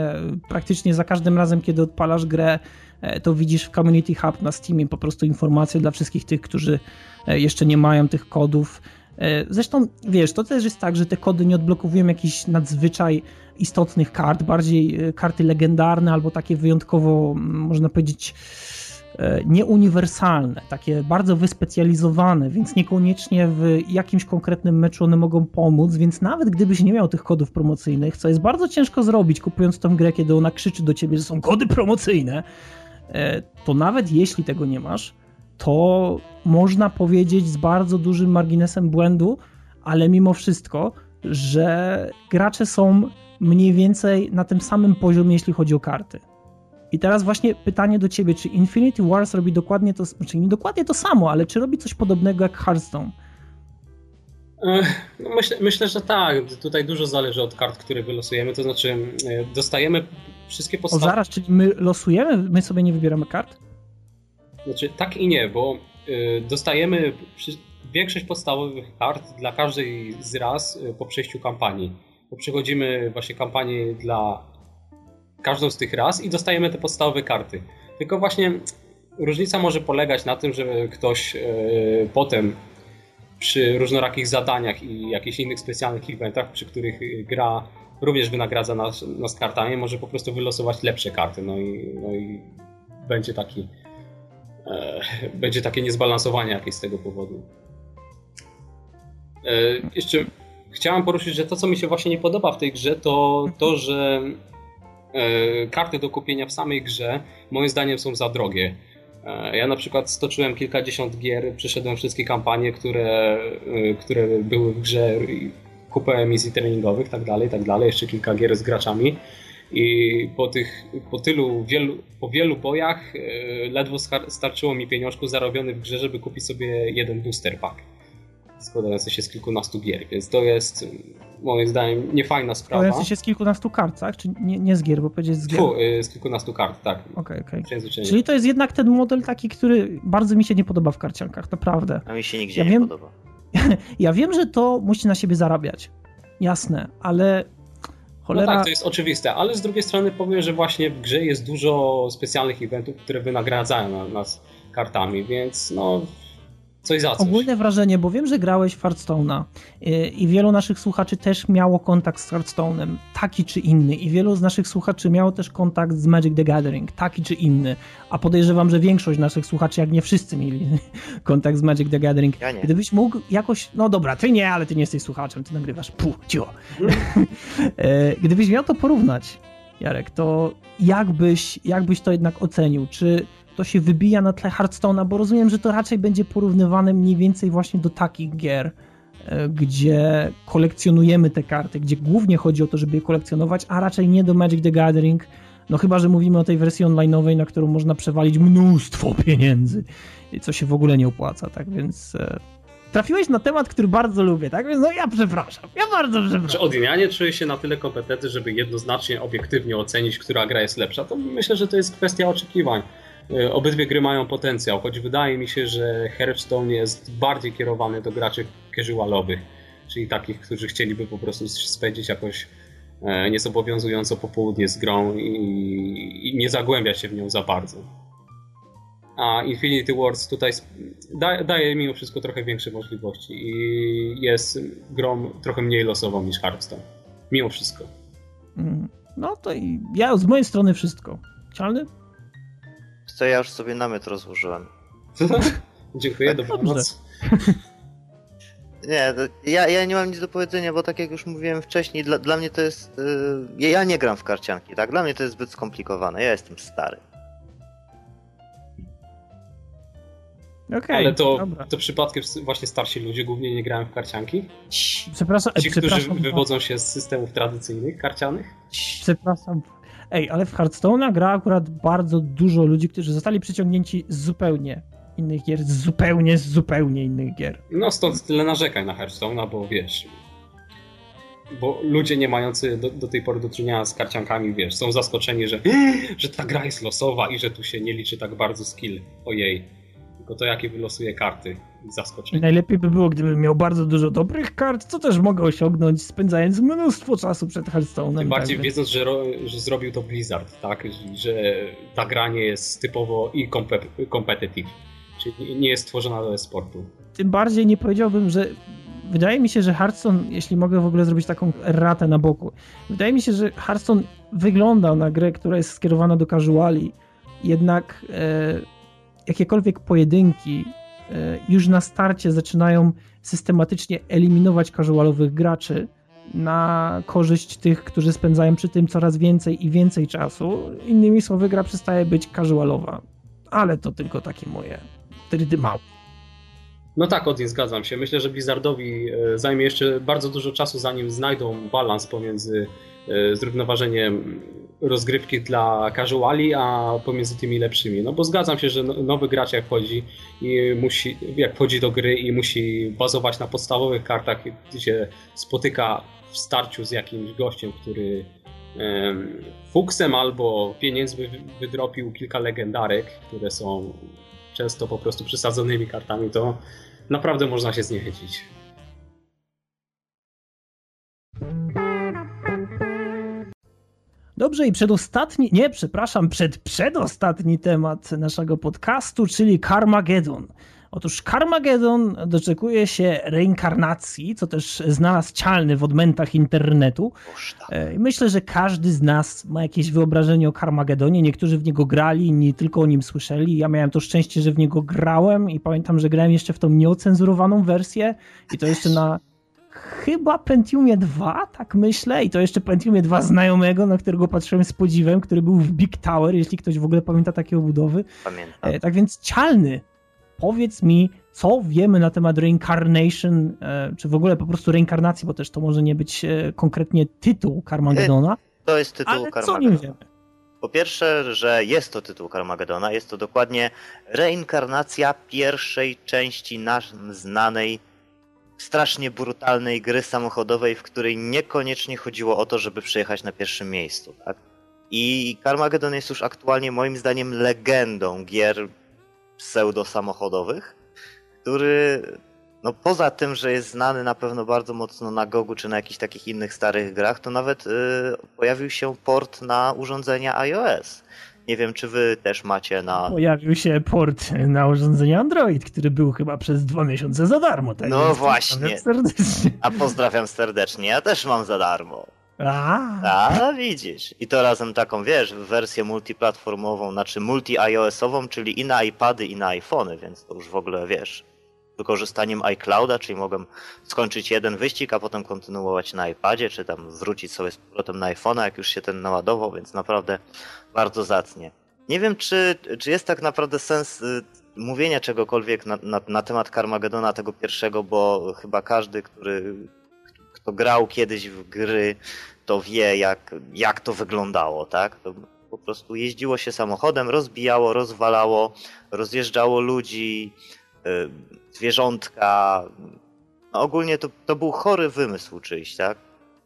Praktycznie za każdym razem, kiedy odpalasz grę, e, to widzisz w Community Hub na Steamie po prostu informacje dla wszystkich tych, którzy e, jeszcze nie mają tych kodów. E, zresztą, wiesz, to też jest tak, że te kody nie odblokowują jakichś nadzwyczaj istotnych kart, bardziej e, karty legendarne albo takie wyjątkowo, można powiedzieć, e, nieuniwersalne, takie bardzo wyspecjalizowane, więc niekoniecznie w jakimś konkretnym meczu one mogą pomóc, więc nawet gdybyś nie miał tych kodów promocyjnych, co jest bardzo ciężko zrobić, kupując tą grę, kiedy ona krzyczy do ciebie, że są kody promocyjne, to nawet jeśli tego nie masz, to można powiedzieć z bardzo dużym marginesem błędu, ale mimo wszystko, że gracze są mniej więcej na tym samym poziomie, jeśli chodzi o karty. I teraz właśnie pytanie do ciebie, czy Infinity Wars robi dokładnie to, znaczy nie dokładnie to samo, ale czy robi coś podobnego jak Hearthstone? No myślę, myślę, że tak. Tutaj dużo zależy od kart, które wylosujemy. To znaczy, e, dostajemy wszystkie postawy. O zaraz, czyli my losujemy? My sobie nie wybieramy kart? Znaczy, tak i nie, bo y, dostajemy większość podstawowych kart dla każdej z raz y, po przejściu kampanii. Bo przechodzimy właśnie kampanię dla każdą z tych raz i dostajemy te podstawowe karty. Tylko właśnie różnica może polegać na tym, że ktoś y, potem przy różnorakich zadaniach i jakichś innych specjalnych eventach, przy których gra również wynagradza nas, nas kartami, może po prostu wylosować lepsze karty. No i, no i będzie taki będzie takie niezbalansowanie jakieś z tego powodu. E, jeszcze chciałem poruszyć, że to, co mi się właśnie nie podoba w tej grze, to to, że e, karty do kupienia w samej grze moim zdaniem są za drogie. Ja na przykład stoczyłem kilkadziesiąt gier, przeszedłem wszystkie kampanie, które, które były w grze, kupę misji treningowych, tak dalej, tak dalej, jeszcze kilka gier z graczami i po tych, po tylu wielu, po wielu bojach e, ledwo starczyło mi pieniążków zarobionych w grze, żeby kupić sobie jeden booster pack składający się z kilkunastu gier, więc to jest moim zdaniem niefajna sprawa. Składający się z kilkunastu kart, tak? Czy nie, nie z gier, bo powiedzieć z gier? Fu, e, z kilkunastu kart, tak. Okej, okay, okej. Okay. Czyli to jest jednak ten model taki, który bardzo mi się nie podoba w karciankach, naprawdę. A mi się nigdzie ja nie wiem, podoba. ja wiem, że to musi na siebie zarabiać. Jasne, ale Cholera... No tak, to jest oczywiste, ale z drugiej strony powiem, że właśnie w grze jest dużo specjalnych eventów, które wynagradzają nas kartami, więc no Coś za coś. Ogólne wrażenie, bo wiem, że grałeś w Hearthstone'a y, i wielu naszych słuchaczy też miało kontakt z Hearthstone'em, taki czy inny. I wielu z naszych słuchaczy miało też kontakt z Magic the Gathering, taki czy inny. A podejrzewam, że większość naszych słuchaczy, jak nie wszyscy mieli kontakt z Magic the Gathering. Ja nie. Gdybyś mógł jakoś, no dobra, ty nie, ale ty nie jesteś słuchaczem, ty nagrywasz, puh, cicho. E, Gdybyś miał to porównać, Jarek, to jakbyś, jakbyś to jednak ocenił? Czy to się wybija na tle Hearthstone'a? Bo rozumiem, że to raczej będzie porównywane mniej więcej właśnie do takich gier, e, gdzie kolekcjonujemy te karty, gdzie głównie chodzi o to, żeby je kolekcjonować, a raczej nie do Magic the Gathering. No chyba, że mówimy o tej wersji online'owej, na którą można przewalić mnóstwo pieniędzy, co się w ogóle nie opłaca, tak więc... e, Trafiłeś na temat, który bardzo lubię, tak więc no ja przepraszam, ja bardzo Czy przepraszam. Odin, ja nie czuję się na tyle kompetentny, żeby jednoznacznie, obiektywnie ocenić, która gra jest lepsza. To myślę, że to jest kwestia oczekiwań. Y, Obydwie gry mają potencjał, choć wydaje mi się, że Hearthstone jest bardziej kierowany do graczy casualowych, czyli takich, którzy chcieliby po prostu spędzić jakoś e, niezobowiązująco popołudnie z grą i, i nie zagłębiać się w nią za bardzo. A Infinity Wars tutaj da, daje mimo wszystko trochę większe możliwości i jest grą trochę mniej losową niż Hearthstone. Mimo wszystko. Mm, No to i ja z mojej strony wszystko. Cialny? Co ja już sobie namyt rozłożyłem. Dziękuję, dobranoc. Nie, to ja, ja nie mam nic do powiedzenia, bo tak jak już mówiłem wcześniej, dla, dla mnie to jest. Yy, ja nie gram w karcianki, tak? Dla mnie to jest zbyt skomplikowane. Ja jestem stary. Okej, Ale to, dobra. to przypadkiem właśnie starsi ludzie głównie nie grają w karcianki? Przepraszam, Ci, którzy przepraszam, wywodzą się z systemów tradycyjnych karcianych? przepraszam. Ej, ale w Hearthstone'a gra akurat bardzo dużo ludzi, którzy zostali przyciągnięci z zupełnie innych gier, zupełnie, zupełnie innych gier. No stąd tyle narzekań na Hearthstone'a, bo wiesz... Bo ludzie nie mający do, do tej pory do czynienia z karciankami, wiesz, są zaskoczeni, że, że ta gra jest losowa i że tu się nie liczy tak bardzo skill. Ojej. Tylko to, jakie wylosuje karty. Zaskoczenie. najlepiej by było, gdybym miał bardzo dużo dobrych kart, co też mogę osiągnąć, spędzając mnóstwo czasu przed Hearthstone'em. Tym bardziej tak wiedząc, że, ro, że zrobił to Blizzard, tak? Że- Że ta gra nie jest typowo i compet- competitive. Czyli nie jest stworzona do sportu. tym bardziej nie powiedziałbym, że wydaje mi się, że Hearthstone, jeśli mogę w ogóle zrobić taką ratę na boku, wydaje mi się, że Hearthstone wygląda na grę, która jest skierowana do casuali, jednak e, jakiekolwiek pojedynki już na starcie zaczynają systematycznie eliminować casualowych graczy na korzyść tych, którzy spędzają przy tym coraz więcej i więcej czasu. Innymi słowy, gra przestaje być casualowa. Ale to tylko takie moje trydy małe. No tak, Odin, zgadzam się. Myślę, że Blizzardowi e, zajmie jeszcze bardzo dużo czasu, zanim znajdą balans pomiędzy e, zrównoważeniem rozgrywki dla casuali, a pomiędzy tymi lepszymi. No bo zgadzam się, że no- nowy gracz jak wchodzi i musi, jak wchodzi do gry i musi bazować na podstawowych kartach, gdzie spotyka w starciu z jakimś gościem, który em, fuksem albo pieniędzmi wy- wydropił kilka legendarek, które są często po prostu przesadzonymi kartami, to naprawdę można się zniechęcić. Dobrze, i przedostatni, nie, przepraszam, przed przedostatni temat naszego podcastu, czyli Carmageddon. Otóż Carmageddon doczekuje się reinkarnacji, co też znalazł cialny w odmętach internetu. E, Myślę, że każdy z nas ma jakieś wyobrażenie o Carmagedonie. Niektórzy w niego grali, inni tylko o nim słyszeli. Ja miałem to szczęście, że w niego grałem i pamiętam, że grałem jeszcze w tą nieocenzurowaną wersję i to jeszcze na chyba Pentiumie 2, tak myślę, i to jeszcze Pentiumie 2 znajomego, na którego patrzyłem z podziwem, który był w Big Tower, jeśli ktoś w ogóle pamięta takie obudowy. Pamiętam. E, tak więc cialny, powiedz mi, co wiemy na temat reincarnation, e, czy w ogóle po prostu reinkarnacji, bo też to może nie być e, konkretnie tytuł Carmagedona, To jest tytuł ale co nim wiemy? Po pierwsze, że jest to tytuł Carmagedona, jest to dokładnie reinkarnacja pierwszej części nam znanej, strasznie brutalnej gry samochodowej, w której niekoniecznie chodziło o to, żeby przyjechać na pierwszym miejscu. Tak? I Carmageddon jest już aktualnie moim zdaniem legendą gier pseudo-samochodowych, który no poza tym, że jest znany na pewno bardzo mocno na Gogu czy na jakichś takich innych starych grach, to nawet y, pojawił się port na urządzenia iOS. Nie wiem, czy wy też macie na... Pojawił się port na urządzenie Android, który był chyba przez dwa miesiące za darmo. Tak No właśnie. A pozdrawiam serdecznie, ja też mam za darmo. A, A, widzisz. I to razem taką, wiesz, wersję multiplatformową, znaczy multi-iOS-ową, czyli i na iPady, i na iPhony, więc to już w ogóle, wiesz, wykorzystaniem iClouda, czyli mogłem skończyć jeden wyścig, a potem kontynuować na iPadzie, czy tam wrócić sobie z powrotem na iPhone'a, jak już się ten naładował, więc naprawdę bardzo zacnie. Nie wiem, czy, czy jest tak naprawdę sens y, mówienia czegokolwiek na, na, na temat Carmagedona tego pierwszego, bo chyba każdy, który kto grał kiedyś w gry, to wie, jak, jak to wyglądało, tak? To po prostu jeździło się samochodem, rozbijało, rozwalało, rozjeżdżało ludzi, zwierzątka. No ogólnie to, to był chory wymysł czyjś, tak?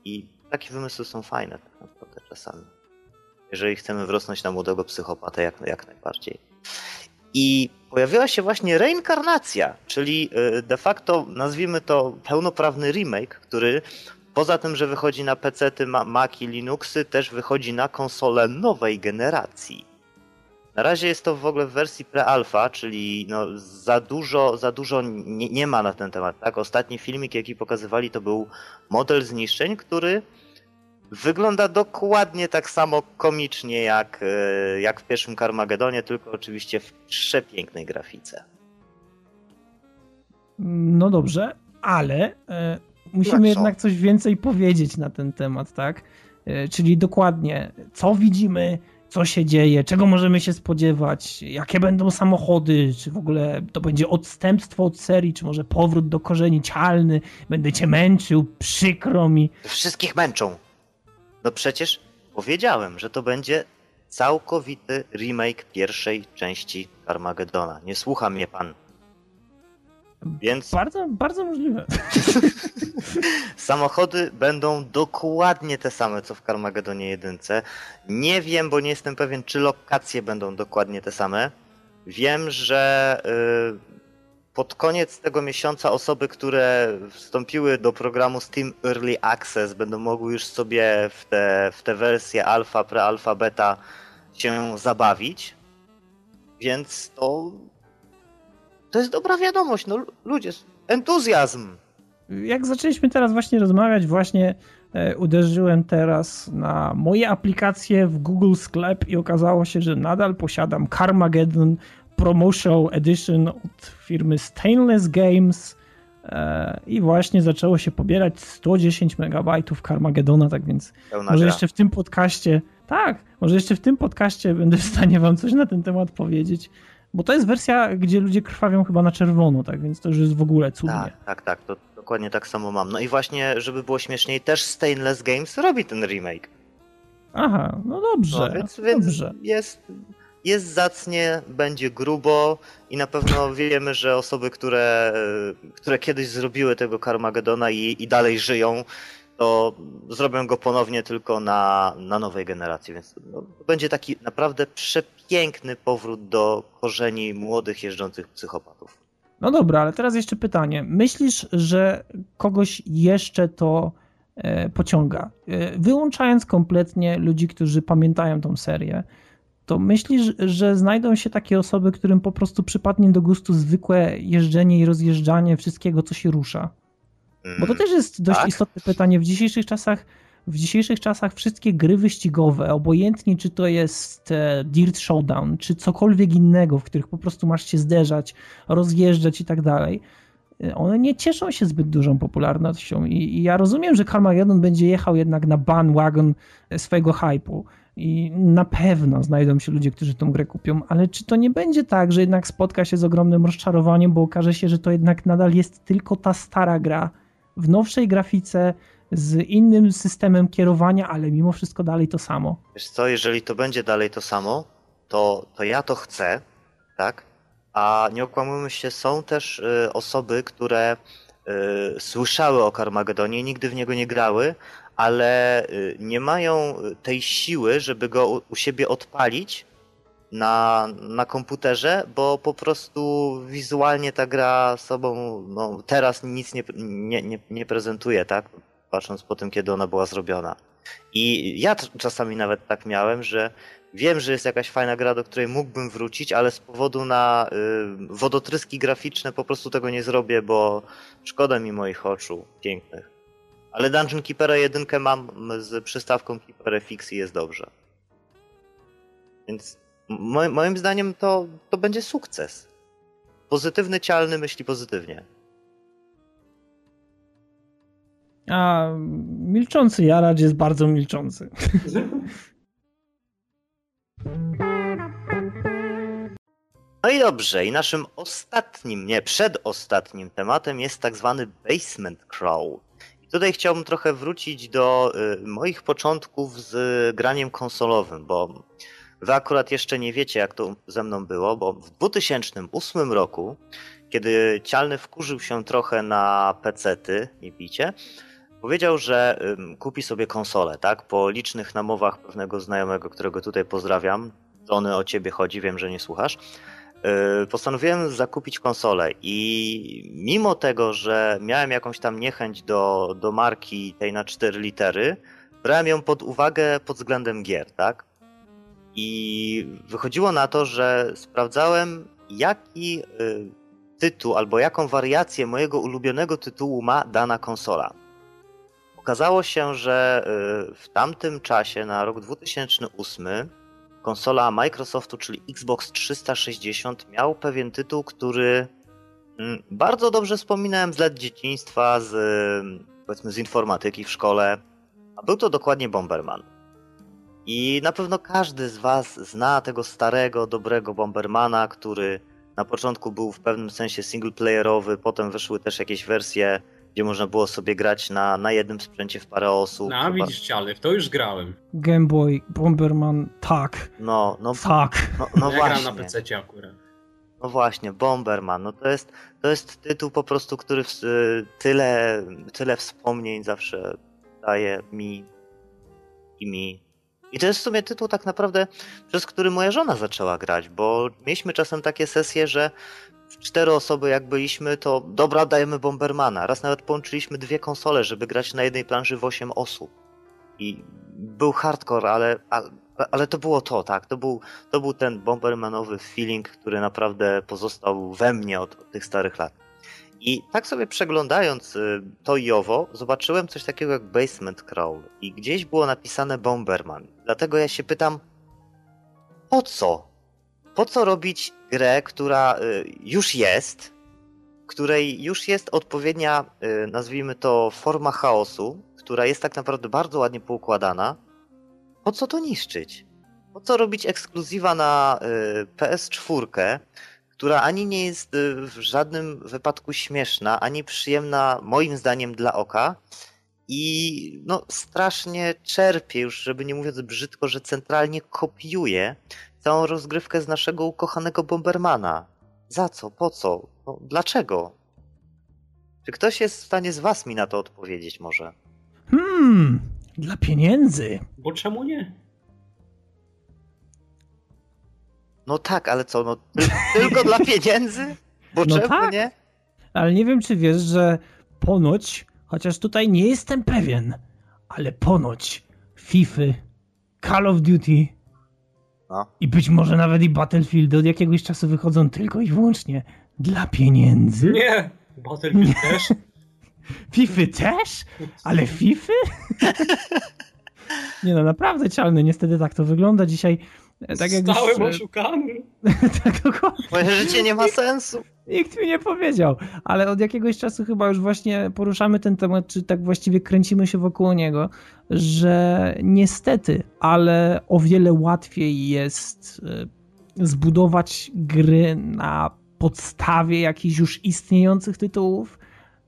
I takie wymysły są fajne tak naprawdę czasami. Jeżeli chcemy wrosnąć na młodego psychopatę, jak, jak najbardziej. I pojawiła się właśnie reinkarnacja, czyli y, de facto nazwijmy to pełnoprawny remake, który poza tym, że wychodzi na PC, ma Maci, Linuxy, też wychodzi na konsole nowej generacji. Na razie jest to w ogóle w wersji pre-alpha, czyli no za dużo, za dużo nie, nie ma na ten temat. Tak? Ostatni filmik, jaki pokazywali, to był model zniszczeń, który wygląda dokładnie tak samo komicznie jak, e, jak w pierwszym Carmagedonie, tylko oczywiście w przepięknej grafice. no dobrze, ale e, musimy Jak co? jednak coś więcej powiedzieć na ten temat, tak? E, czyli dokładnie, co widzimy, co się dzieje, czego możemy się spodziewać, jakie będą samochody, czy w ogóle to będzie odstępstwo od serii, czy może powrót do korzeni cialny, będę cię męczył, przykro mi. Wszystkich męczą. No przecież powiedziałem, że to będzie całkowity remake pierwszej części Carmagedona. Nie słucha mnie pan. Więc Bardzo, bardzo możliwe. samochody będą dokładnie te same, co w Carmagedonie 1. Nie wiem, bo nie jestem pewien, czy lokacje będą dokładnie te same. Wiem, że y, pod koniec tego miesiąca osoby, które wstąpiły do programu Steam Early Access będą mogły już sobie w te, w te wersje alfa, pre-alfa, beta się zabawić. Więc to to jest dobra wiadomość, no ludzie, entuzjazm. Jak zaczęliśmy teraz właśnie rozmawiać, właśnie e, uderzyłem teraz na moje aplikacje w Google Sklep i okazało się, że nadal posiadam Carmageddon Promotional Edition od firmy Stainless Games e, i właśnie zaczęło się pobierać 110 MB Carmageddona, tak więc Pełna może gra. jeszcze w tym podcaście, tak, może jeszcze w tym podcaście będę w stanie wam coś na ten temat powiedzieć, bo to jest wersja, gdzie ludzie krwawią chyba na czerwono, tak więc to już jest w ogóle cudnie. Tak, tak, tak, to dokładnie tak samo mam. No i właśnie, żeby było śmieszniej, też Stainless Games robi ten remake. Aha, no dobrze, No, więc więc dobrze. jest, jest zacnie, będzie grubo i na pewno wiemy, że osoby, które, e, które kiedyś zrobiły tego Carmagedona i, i dalej żyją, to zrobią go ponownie tylko na, na nowej generacji, więc no, będzie taki naprawdę przepiękny powrót do korzeni młodych jeżdżących psychopatów. No dobra, ale teraz jeszcze pytanie. Myślisz, że kogoś jeszcze to e, pociąga? E, wyłączając kompletnie ludzi, którzy pamiętają tą serię, to myślisz, że znajdą się takie osoby, którym po prostu przypadnie do gustu zwykłe jeżdżenie i rozjeżdżanie wszystkiego, co się rusza? Bo to Mm, też jest dość tak. istotne pytanie. W dzisiejszych czasach w dzisiejszych czasach wszystkie gry wyścigowe, obojętnie czy to jest e, Dirt Showdown, czy cokolwiek innego, w których po prostu masz się zderzać, rozjeżdżać i tak dalej, e, one nie cieszą się zbyt dużą popularnością. I, i ja rozumiem, że Carmageddon będzie jechał jednak na bandwagon e, swojego hypu. I na pewno znajdą się ludzie, którzy tą grę kupią, ale czy to nie będzie tak, że jednak spotka się z ogromnym rozczarowaniem, bo okaże się, że to jednak nadal jest tylko ta stara gra w nowszej grafice, z innym systemem kierowania, ale mimo wszystko dalej to samo. Wiesz co, jeżeli to będzie dalej to samo, to, to ja to chcę, tak? A nie okłamujmy się, są też y, osoby, które y, słyszały o Carmagedonie i nigdy w niego nie grały, ale y, nie mają tej siły, żeby go u, u siebie odpalić na, na komputerze, bo po prostu wizualnie ta gra sobą no, teraz nic nie, nie, nie, nie prezentuje, tak? Patrząc po tym, kiedy ona była zrobiona. I ja czasami nawet tak miałem, że wiem, że jest jakaś fajna gra, do której mógłbym wrócić, ale z powodu na y, wodotryski graficzne po prostu tego nie zrobię, bo szkoda mi moich oczu pięknych. Ale Dungeon Keepera jedynkę mam z przystawką Keeper FX i jest dobrze. Więc moim zdaniem to, to będzie sukces. Pozytywny cialny myśli pozytywnie. A milczący Jaracz jest bardzo milczący. No i dobrze, i naszym ostatnim, nie, przedostatnim tematem jest tak zwany basement crawl. I tutaj chciałbym trochę wrócić do y, moich początków z graniem konsolowym, bo wy akurat jeszcze nie wiecie, jak to ze mną było, bo w 2008 roku, kiedy Cialny wkurzył się trochę na pecety, nie picie, powiedział, że kupi sobie konsolę, tak? Po licznych namowach pewnego znajomego, którego tutaj pozdrawiam, Tony o ciebie chodzi, wiem, że nie słuchasz Y, postanowiłem zakupić konsolę i mimo tego, że miałem jakąś tam niechęć do, do marki tej na 4 litery, brałem ją pod uwagę pod względem gier, tak? I wychodziło na to, że sprawdzałem, jaki y, tytuł albo jaką wariację mojego ulubionego tytułu ma dana konsola. Okazało się, że y, w tamtym czasie, na rok 2008, konsola Microsoftu, czyli Xbox 360, miał pewien tytuł, który mm, bardzo dobrze wspominałem z lat dzieciństwa, z, powiedzmy z informatyki w szkole, a był to dokładnie Bomberman. I na pewno każdy z Was zna tego starego, dobrego Bombermana, który na początku był w pewnym sensie singleplayerowy, potem wyszły też jakieś wersje gdzie można było sobie grać na, na jednym sprzęcie w parę osób. No, widzisz, ale w to już grałem. Game Boy, Bomberman, tak. No, no. Tak. No, no ja właśnie. na PC akurat. No właśnie, Bomberman, no to jest, to jest tytuł po prostu, który w, y, tyle, tyle wspomnień zawsze daje mi i mi. I to jest w sumie tytuł tak naprawdę, przez który moja żona zaczęła grać, bo mieliśmy czasem takie sesje, że cztery osoby jak byliśmy, to dobra, dajemy Bombermana. Raz nawet połączyliśmy dwie konsole, żeby grać na jednej planszy w 8 osób. I był hardcore, ale, ale to było to, tak. To był, to był ten Bombermanowy feeling, który naprawdę pozostał we mnie od, od tych starych lat. I tak sobie przeglądając y, to i owo, zobaczyłem coś takiego jak Basement Crawl i gdzieś było napisane Bomberman. Dlatego ja się pytam, po co? Po co robić grę, która y, już jest, której już jest odpowiednia, y, nazwijmy to, forma chaosu, która jest tak naprawdę bardzo ładnie poukładana. Po co to niszczyć? Po co robić ekskluzywa na y, PS4, która ani nie jest w żadnym wypadku śmieszna, ani przyjemna moim zdaniem dla oka i no strasznie czerpie już, żeby nie mówiąc brzydko, że centralnie kopiuje całą rozgrywkę z naszego ukochanego Bombermana. Za co? Po co? No, dlaczego? Czy ktoś jest w stanie z was mi na to odpowiedzieć może? Hmm, dla pieniędzy. Bo czemu nie? No tak, ale co, no ty, tylko dla pieniędzy? Bo no czemu tak, nie? Ale nie wiem, czy wiesz, że ponoć, chociaż tutaj nie jestem pewien, ale ponoć FIFA, Call of Duty no. I być może nawet i Battlefield od jakiegoś czasu wychodzą tylko i wyłącznie dla pieniędzy. Nie, Battlefield też. Fify też? Ale Fify? Nie no, naprawdę cialny. Niestety tak to wygląda dzisiaj. Tak jak Stałem już... oszukany. tak dokładnie. Moje życie nie ma sensu. Nikt mi nie powiedział, ale od jakiegoś czasu chyba już właśnie poruszamy ten temat, czy tak właściwie kręcimy się wokół niego, że niestety, ale o wiele łatwiej jest e, zbudować gry na podstawie jakichś już istniejących tytułów,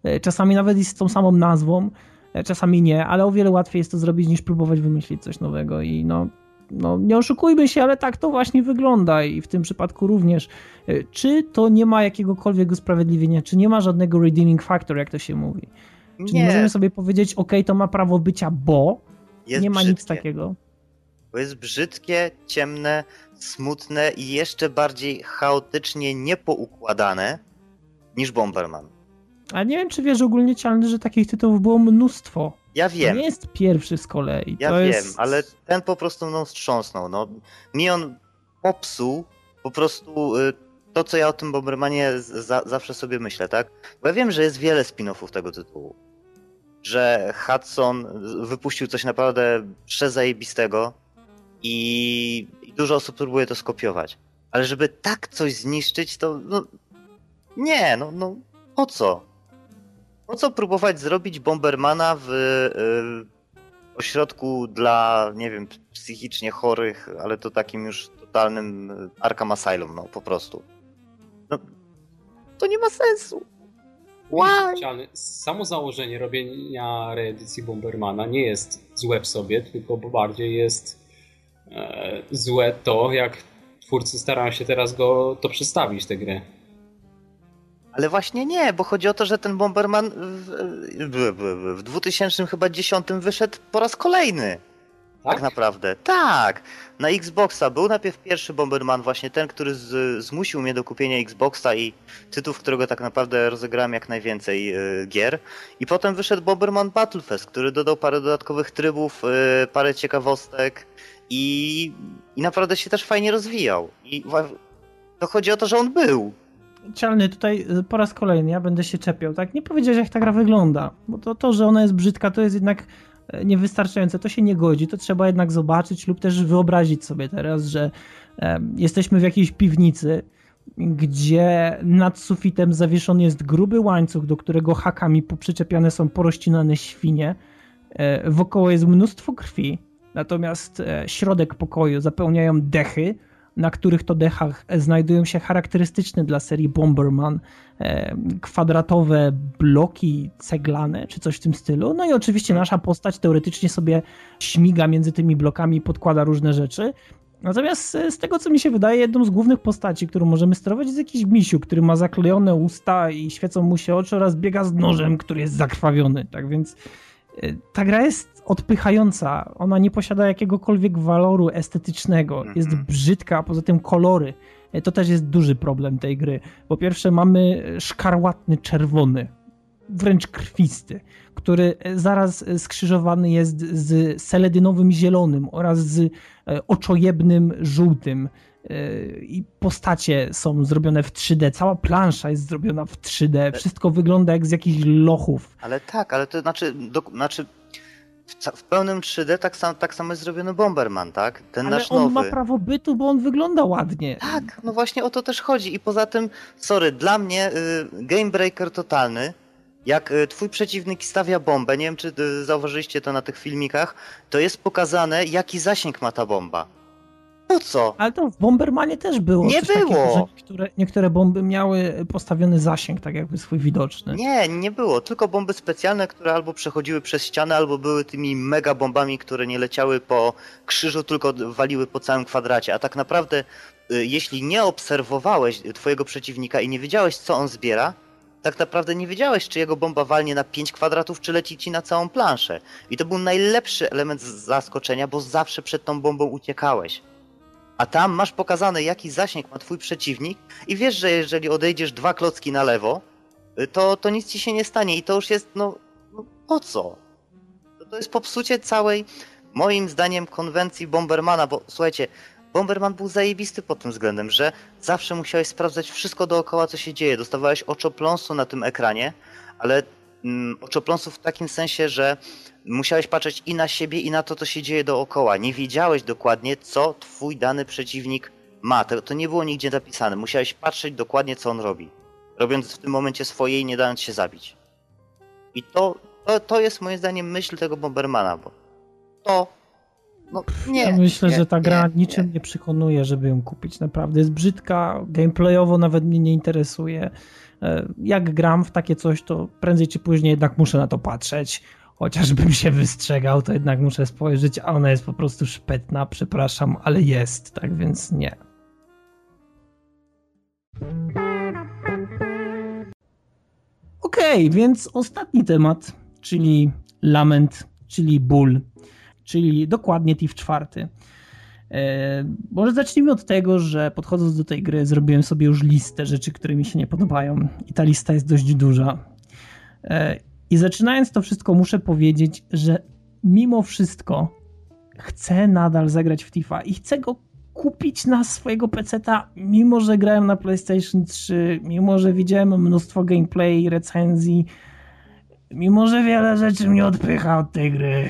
e, czasami nawet i z tą samą nazwą, e, czasami nie, ale o wiele łatwiej jest to zrobić niż próbować wymyślić coś nowego i no no, nie oszukujmy się, ale tak to właśnie wygląda i w tym przypadku również. E, czy to nie ma jakiegokolwiek usprawiedliwienia, czy nie ma żadnego redeeming factor, jak to się mówi? Czy nie, nie możemy sobie powiedzieć, ok, to ma prawo bycia, bo jest nie ma brzydkie. nic takiego? Bo jest brzydkie, ciemne, smutne i jeszcze bardziej chaotycznie niepoukładane niż Bomberman. A nie wiem, czy wiesz ogólnie, Cialny, że takich tytułów było mnóstwo Ja To wiem, nie jest pierwszy z kolei. ja to wiem, jest... ale ten po prostu mną wstrząsnął. No. Mi on popsuł po prostu y, to, co ja o tym Bombermanie za, zawsze sobie myślę, tak? Bo ja wiem, że jest wiele spin-offów tego tytułu. Że Hudson wypuścił coś naprawdę przezajebistego i, i dużo osób próbuje to skopiować. Ale żeby tak coś zniszczyć, to no, nie, no, no po co? Po co próbować zrobić Bombermana w y, ośrodku dla, nie wiem, psychicznie chorych, ale to takim już totalnym y, Arkham Asylum, no po prostu. No, to nie ma sensu. Why? Samo założenie robienia reedycji Bombermana nie jest złe w sobie, tylko bardziej jest e, złe to, jak twórcy starają się teraz go to przedstawić, tę grę. Ale właśnie nie, bo chodzi o to, że ten Bomberman w, w, w, w 2000 chyba 10 wyszedł po raz kolejny. Tak? Tak? naprawdę. Tak. Na Xboxa był najpierw pierwszy Bomberman, właśnie ten, który z, zmusił mnie do kupienia Xboxa i tytuł, w którego tak naprawdę rozegrałem jak najwięcej y, gier. I potem wyszedł Bomberman Battlefest, który dodał parę dodatkowych trybów, y, parę ciekawostek i, i naprawdę się też fajnie rozwijał. I to chodzi o to, że on był. Cialny, tutaj y, po raz kolejny ja będę się czepiał, tak? Nie powiedziałeś, jak ta gra wygląda. Bo to, to, że ona jest brzydka, to jest jednak e, niewystarczające. To się nie godzi. To trzeba jednak zobaczyć lub też wyobrazić sobie teraz, że e, jesteśmy w jakiejś piwnicy, gdzie nad sufitem zawieszony jest gruby łańcuch, do którego hakami poprzyczepiane są porościnane świnie. E, wokoło jest mnóstwo krwi, natomiast środek pokoju zapełniają dechy, na których to dechach znajdują się charakterystyczne dla serii Bomberman e, kwadratowe bloki ceglane, czy coś w tym stylu. No i oczywiście nasza postać teoretycznie sobie śmiga między tymi blokami i podkłada różne rzeczy. Natomiast e, z tego, co mi się wydaje, jedną z głównych postaci, którą możemy sterować, jest jakiś misiu, który ma zaklejone usta i świecą mu się oczy oraz biega z nożem, który jest zakrwawiony. Tak więc ta gra jest odpychająca. Ona nie posiada jakiegokolwiek waloru estetycznego. Jest Mhm. brzydka, a poza tym kolory. E, To też jest duży problem tej gry. Po pierwsze, mamy szkarłatny czerwony, wręcz krwisty, który e, zaraz skrzyżowany jest z seledynowym zielonym oraz z e, oczojebnym żółtym. E, I postacie są zrobione w 3D, cała plansza jest zrobiona w 3D, wszystko wygląda jak z jakichś lochów. Ale tak, ale to znaczy, do, znaczy w, w pełnym 3D tak, sam, tak samo jest zrobiony Bomberman, tak? Ten Ale nasz on nowy. ma prawo bytu, bo on wygląda ładnie. Tak, no właśnie o to też chodzi. I poza tym, sorry, dla mnie y, game breaker totalny. Jak y, twój przeciwnik stawia bombę, nie wiem czy y, zauważyliście to na tych filmikach, to jest pokazane jaki zasięg ma ta bomba. Po co? Ale to w Bombermanie też było. Nie coś takiego, było. że niektóre, niektóre bomby miały postawiony zasięg, tak jakby swój widoczny. Nie, nie było. Tylko bomby specjalne, które albo przechodziły przez ścianę, albo były tymi mega bombami, które nie leciały po krzyżu, tylko waliły po całym kwadracie. A tak naprawdę, y, jeśli nie obserwowałeś twojego przeciwnika i nie wiedziałeś, co on zbiera, tak naprawdę nie wiedziałeś, czy jego bomba walnie na 5 kwadratów, czy leci ci na całą planszę. I to był najlepszy element zaskoczenia, bo zawsze przed tą bombą uciekałeś. A tam masz pokazane, jaki zasięg ma twój przeciwnik i wiesz, że jeżeli odejdziesz dwa klocki na lewo, to, to nic ci się nie stanie i to już jest, no, no po co? To, to jest popsucie całej, moim zdaniem, konwencji Bombermana, bo słuchajcie, Bomberman był zajebisty pod tym względem, że zawsze musiałeś sprawdzać wszystko dookoła, co się dzieje. Dostawałeś oczopląsu na tym ekranie, ale mm, oczopląsu w takim sensie, że musiałeś patrzeć i na siebie, i na to, co się dzieje dookoła. Nie wiedziałeś dokładnie, co twój dany przeciwnik ma. To, to nie było nigdzie napisane. Musiałeś patrzeć dokładnie, co on robi robiąc w tym momencie swoje i nie dając się zabić. I to, to, to jest moim zdaniem myśl tego Bombermana, bo to. No nie. ja myślę, nie, że ta gra nie, niczym nie. przekonuje, żeby ją kupić. Naprawdę jest brzydka, gameplayowo nawet mnie nie interesuje. E, Jak gram w takie coś, to prędzej czy później jednak muszę na to patrzeć. Chociażbym się wystrzegał, to jednak muszę spojrzeć, a ona jest po prostu szpetna, przepraszam, ale jest, tak więc nie. Okej, więc ostatni temat, czyli lament, czyli ból, czyli dokładnie TIF czwarty. E, może zacznijmy od tego, że podchodząc do tej gry zrobiłem sobie już listę rzeczy, które mi się nie podobają i ta lista jest dość duża. I zaczynając to wszystko, muszę powiedzieć, że mimo wszystko chcę nadal zagrać w Tifa i chcę go kupić na swojego peceta, mimo że grałem na PlayStation 3, mimo że widziałem mnóstwo gameplay, recenzji, mimo że wiele rzeczy mnie odpycha od tej gry,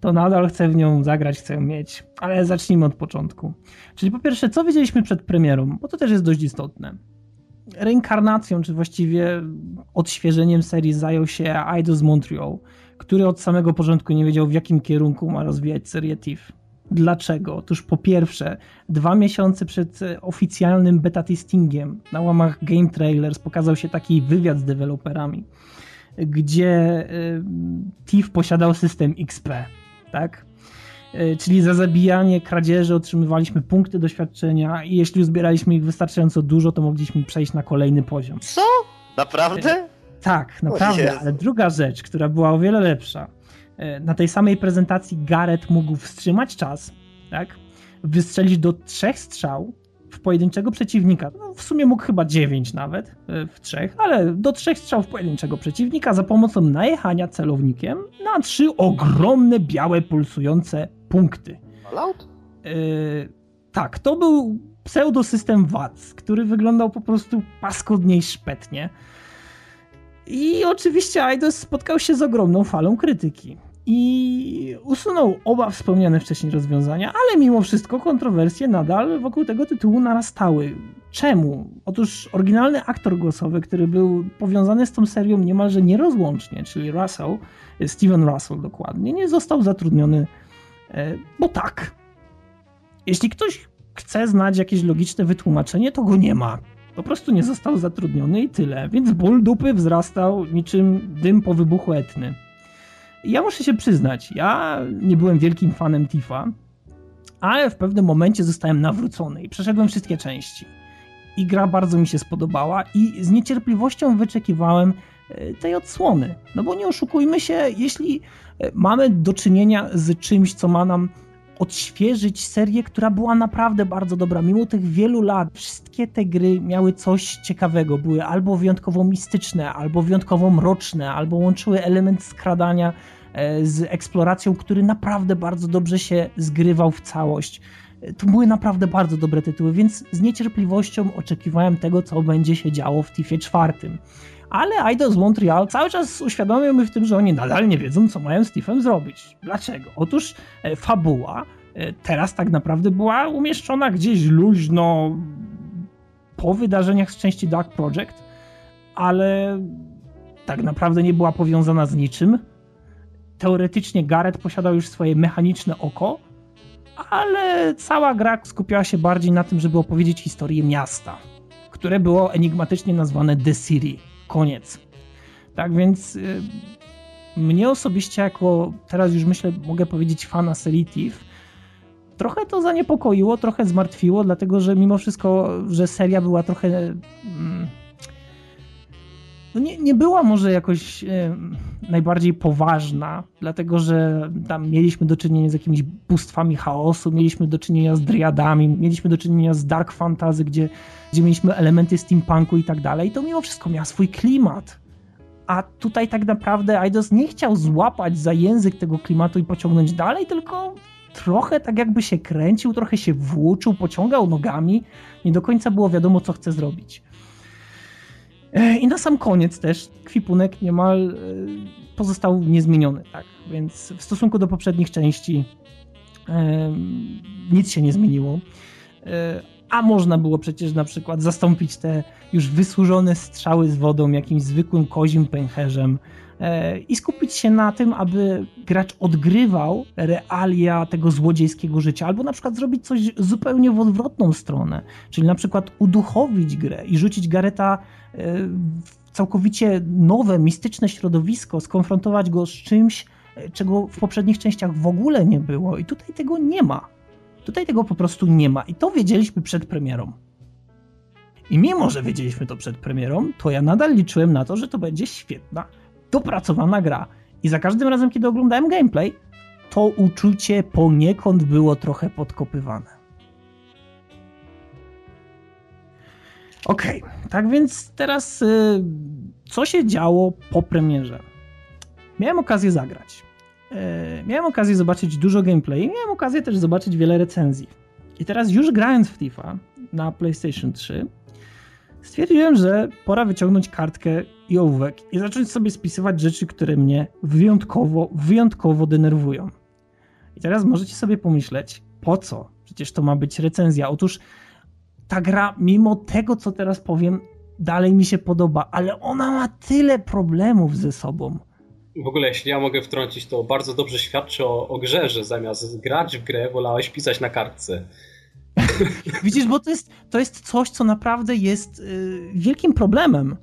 to nadal chcę w nią zagrać, chcę ją mieć. Ale zacznijmy od początku. Czyli po pierwsze, co wiedzieliśmy przed premierą, bo to też jest dość istotne. Reinkarnacją, czy właściwie odświeżeniem serii zajął się Eidos Montreal, który od samego początku nie wiedział, w jakim kierunku ma rozwijać serię TIFF. Dlaczego? Otóż po pierwsze, dwa miesiące przed oficjalnym beta testingiem na łamach Game Trailers pokazał się taki wywiad z deweloperami, gdzie TIFF posiadał system XP, tak? E, czyli za zabijanie kradzieży otrzymywaliśmy punkty doświadczenia i jeśli uzbieraliśmy ich wystarczająco dużo, to mogliśmy przejść na kolejny poziom. Co? Naprawdę? Tak, naprawdę, ale druga rzecz, która była o wiele lepsza. E, na tej samej prezentacji Gareth mógł wstrzymać czas, tak? Wystrzelić do trzech strzał w pojedynczego przeciwnika. No, w sumie mógł chyba dziewięć nawet e, w trzech, ale do trzech strzał w pojedynczego przeciwnika za pomocą najechania celownikiem na trzy ogromne, białe, pulsujące punkty. Fallout? Yy, tak, to był pseudosystem VAT, który wyglądał po prostu paskudniej szpetnie. I oczywiście Eidos spotkał się z ogromną falą krytyki. I usunął oba wspomniane wcześniej rozwiązania, ale mimo wszystko kontrowersje nadal wokół tego tytułu narastały. Czemu? Otóż oryginalny aktor głosowy, który był powiązany z tą serią niemalże nierozłącznie, czyli Russell, Steven Russell dokładnie, nie został zatrudniony, e, bo tak. Jeśli ktoś chce znać jakieś logiczne wytłumaczenie, to go nie ma. Po prostu nie został zatrudniony i tyle, więc ból dupy wzrastał niczym dym po wybuchu etny. Ja muszę się przyznać, ja nie byłem wielkim fanem Tifa, ale w pewnym momencie zostałem nawrócony i przeszedłem wszystkie części. I gra bardzo mi się spodobała i z niecierpliwością wyczekiwałem e, tej odsłony. No bo nie oszukujmy się, jeśli e, mamy do czynienia z czymś, co ma nam odświeżyć serię, która była naprawdę bardzo dobra. Mimo tych wielu lat, wszystkie te gry miały coś ciekawego. Były albo wyjątkowo mistyczne, albo wyjątkowo mroczne, albo łączyły element skradania e, z eksploracją, który naprawdę bardzo dobrze się zgrywał w całość. E, to były naprawdę bardzo dobre tytuły, więc z niecierpliwością oczekiwałem tego, co będzie się działo w TIFie czwartym. Ale Eidos Montreal cały czas uświadamiał mi w tym, że oni nadal nie wiedzą, co mają z Tiffem zrobić. Dlaczego? Otóż e, fabuła e, teraz tak naprawdę była umieszczona gdzieś luźno po wydarzeniach z części Dark Project, ale tak naprawdę nie była powiązana z niczym. Teoretycznie Gareth posiadał już swoje mechaniczne oko, ale cała gra skupiała się bardziej na tym, żeby opowiedzieć historię miasta, które było enigmatycznie nazwane The City koniec. Tak więc y, mnie osobiście, jako teraz już myślę, mogę powiedzieć fana serii trochę to zaniepokoiło, trochę zmartwiło, dlatego że mimo wszystko, że seria była trochę. Mm, no nie, nie była może jakoś e, najbardziej poważna, dlatego że tam mieliśmy do czynienia z jakimiś bóstwami chaosu, mieliśmy do czynienia z driadami, mieliśmy do czynienia z dark fantasy, gdzie, gdzie mieliśmy elementy steampunku i tak dalej. I to mimo wszystko miało swój klimat. A tutaj tak naprawdę Eidos nie chciał złapać za język tego klimatu i pociągnąć dalej, tylko trochę tak jakby się kręcił, trochę się włóczył, pociągał nogami. Nie do końca było wiadomo, co chce zrobić. E, I na sam koniec też kwipunek niemal e, pozostał niezmieniony, tak? Więc w stosunku do poprzednich części e, nic się nie zmieniło. A można było przecież na przykład zastąpić te już wysłużone strzały z wodą jakimś zwykłym kozim pęcherzem i skupić się na tym, aby gracz odgrywał realia tego złodziejskiego życia, albo na przykład zrobić coś zupełnie w odwrotną stronę, czyli na przykład uduchowić grę i rzucić Gareta w całkowicie nowe, mistyczne środowisko, skonfrontować go z czymś, e, czego w poprzednich częściach w ogóle nie było. I tutaj tego nie ma. Tutaj tego po prostu nie ma. I to wiedzieliśmy przed premierą. I mimo, że wiedzieliśmy to przed premierą, to ja nadal liczyłem na to, że to będzie świetna, dopracowana gra. I za każdym razem, kiedy oglądałem gameplay, to uczucie poniekąd było trochę podkopywane. Okej, okay. tak więc teraz y, co się działo po premierze? miałem okazję zagrać. E, miałem okazję zobaczyć dużo gameplay, miałem okazję też zobaczyć wiele recenzji. I teraz już grając w Tifa na PlayStation 3, stwierdziłem, że pora wyciągnąć kartkę i ołówek i zacząć sobie spisywać rzeczy, które mnie wyjątkowo, wyjątkowo denerwują. I teraz możecie sobie pomyśleć, po co? Przecież to ma być recenzja. Otóż ta gra, mimo tego, co teraz powiem, dalej mi się podoba, ale ona ma tyle problemów ze sobą. W ogóle, jeśli ja mogę wtrącić, to bardzo dobrze świadczy o, o grze, że zamiast grać w grę, wolałeś pisać na kartce. Widzisz, bo to jest, to jest coś, co naprawdę jest y, wielkim problemem,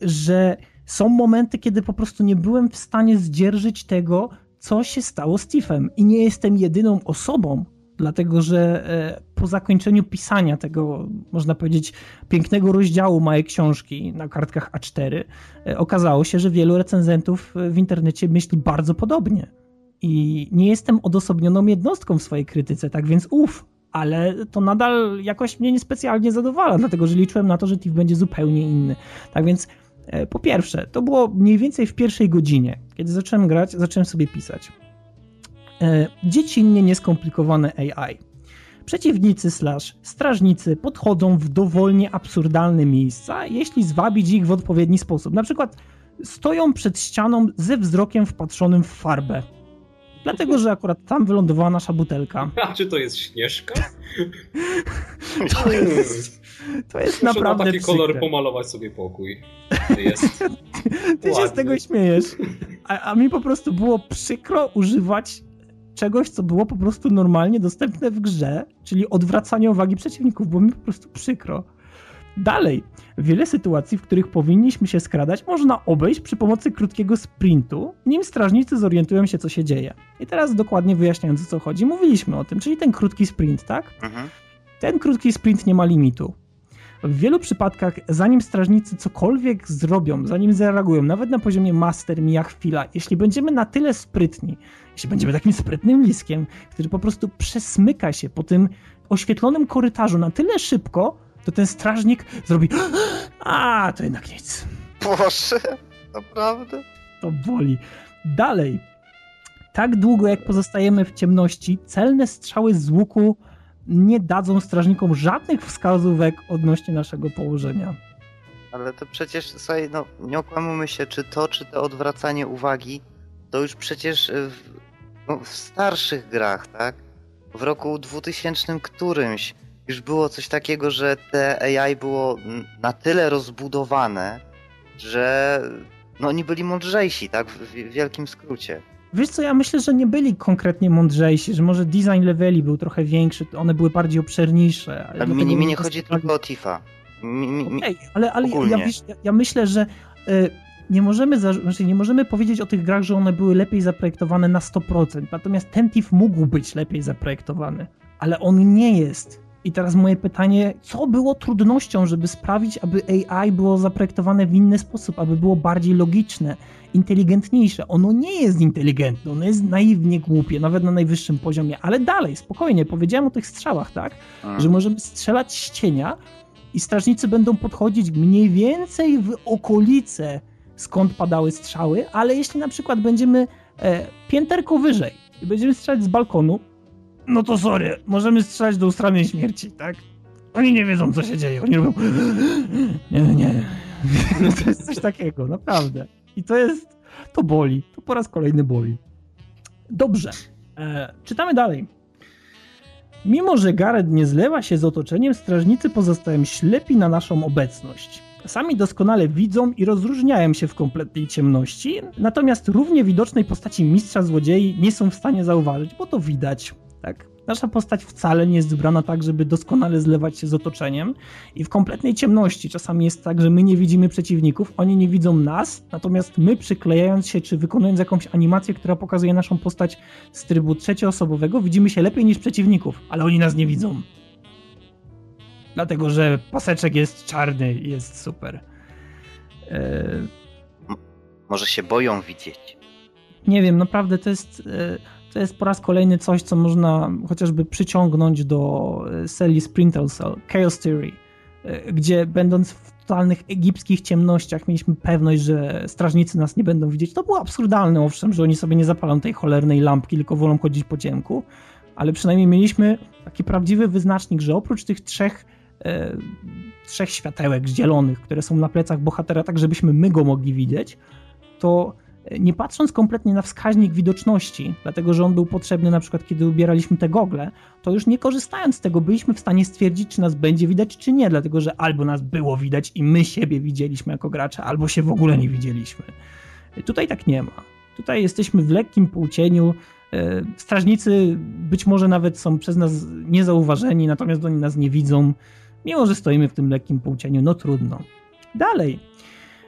że są momenty, kiedy po prostu nie byłem w stanie zdzierżyć tego, co się stało z Tiffem. I nie jestem jedyną osobą, dlatego że e, po zakończeniu pisania tego, można powiedzieć, pięknego rozdziału mojej książki na kartkach A4, e, okazało się, że wielu recenzentów w internecie myśli bardzo podobnie. I nie jestem odosobnioną jednostką w swojej krytyce, tak więc uff, ale to nadal jakoś mnie niespecjalnie zadowala, dlatego że liczyłem na to, że TIFF będzie zupełnie inny. Tak więc e, po pierwsze, to było mniej więcej w pierwszej godzinie, kiedy zacząłem grać, zacząłem sobie pisać. E, dziecinnie nieskomplikowane AI. Przeciwnicy slash strażnicy podchodzą w dowolnie absurdalne miejsca, jeśli zwabić ich w odpowiedni sposób. Na przykład stoją przed ścianą ze wzrokiem wpatrzonym w farbę. Dlatego, że akurat tam wylądowała nasza butelka. A czy to jest śnieżka? To jest, to jest Muszę naprawdę na taki kolor przykre. pomalować sobie pokój. Jest. Ty się z Ładny. tego śmiejesz. A, a mi po prostu było przykro używać czegoś, co było po prostu normalnie dostępne w grze, czyli odwracanie uwagi przeciwników, było mi po prostu przykro. Dalej, wiele sytuacji, w których powinniśmy się skradać, można obejść przy pomocy krótkiego sprintu, nim strażnicy zorientują się, co się dzieje. I teraz dokładnie wyjaśniając, o co chodzi, mówiliśmy o tym, czyli ten krótki sprint, tak? Mhm. Ten krótki sprint nie ma limitu. W wielu przypadkach, zanim strażnicy cokolwiek zrobią, zanim zareagują, nawet na poziomie master mija chwila, jeśli będziemy na tyle sprytni, jeśli będziemy takim sprytnym liskiem, który po prostu przesmyka się po tym oświetlonym korytarzu na tyle szybko, to ten strażnik zrobi a to jednak nic. Boże, naprawdę? To boli. Dalej. Tak długo jak pozostajemy w ciemności, celne strzały z łuku nie dadzą strażnikom żadnych wskazówek odnośnie naszego położenia. Ale to przecież, słuchaj, no nie okłamujmy się, czy to, czy to odwracanie uwagi, to już przecież w, no, w starszych grach, tak? W roku 2000 którymś już było coś takiego, że te AI było na tyle rozbudowane, że no oni byli mądrzejsi, tak? W, wielkim skrócie. Wiesz co, ja myślę, że nie byli konkretnie mądrzejsi, że może design leveli był trochę większy, one były bardziej obszerniejsze. Ale mi, mi nie chodzi tylko o Tifa. Mi, mi, mi, Okej, ale, ale ja, ja, ja, myślę, że e, nie możemy, za, znaczy nie możemy powiedzieć o tych grach, że one były lepiej zaprojektowane na 100%. Natomiast ten TIF mógł być lepiej zaprojektowany, ale on nie jest. I teraz moje pytanie, co było trudnością, żeby sprawić, aby AI było zaprojektowane w inny sposób, aby było bardziej logiczne, inteligentniejsze? Ono nie jest inteligentne, ono jest naiwnie głupie, nawet na najwyższym poziomie, ale dalej, spokojnie, powiedziałem o tych strzałach, tak? Mm. że możemy strzelać z cienia i strażnicy będą podchodzić mniej więcej w okolice, skąd padały strzały, ale jeśli na przykład będziemy e, pięterko wyżej i będziemy strzelać z balkonu, no to sorry, możemy strzelać do ustranej śmierci, tak? Oni nie wiedzą, co się dzieje. Oni robią. Nie, nie, nie. To jest coś takiego, naprawdę. I to jest. To boli. To po raz kolejny boli. Dobrze. E, czytamy dalej. Mimo, że Gareth nie zlewa się z otoczeniem, strażnicy pozostają ślepi na naszą obecność. Sami doskonale widzą i rozróżniają się w kompletnej ciemności, natomiast równie widocznej postaci mistrza złodziei nie są w stanie zauważyć, bo to widać. Tak? Nasza postać wcale nie jest wybrana tak, żeby doskonale zlewać się z otoczeniem i w kompletnej ciemności czasami jest tak, że my nie widzimy przeciwników, oni nie widzą nas, natomiast my przyklejając się czy wykonując jakąś animację, która pokazuje naszą postać z trybu trzecioosobowego, widzimy się lepiej niż przeciwników, ale oni nas nie widzą. Dlatego, że paseczek jest czarny i jest super. Może się boją widzieć. nie wiem, naprawdę to jest, e, to jest po raz kolejny coś, co można chociażby przyciągnąć do e, serii Splinter Cell, Chaos Theory, e, gdzie będąc w totalnych egipskich ciemnościach mieliśmy pewność, że strażnicy nas nie będą widzieć. To było absurdalne, owszem, że oni sobie nie zapalą tej cholernej lampki, tylko wolą chodzić po ciemku, ale przynajmniej mieliśmy taki prawdziwy wyznacznik, że oprócz tych trzech, e, trzech światełek zielonych, które są na plecach bohatera, tak żebyśmy my go mogli widzieć, to nie patrząc kompletnie na wskaźnik widoczności, dlatego że on był potrzebny na przykład kiedy ubieraliśmy te gogle, to już nie korzystając z tego byliśmy w stanie stwierdzić, czy nas będzie widać, czy nie, dlatego że albo nas było widać i my siebie widzieliśmy jako gracze, albo się w ogóle nie widzieliśmy. Tutaj tak nie ma. Tutaj jesteśmy w lekkim półcieniu. E, strażnicy być może nawet są przez nas niezauważeni, natomiast oni nas nie widzą. Mimo, że stoimy w tym lekkim półcieniu, no trudno. Dalej,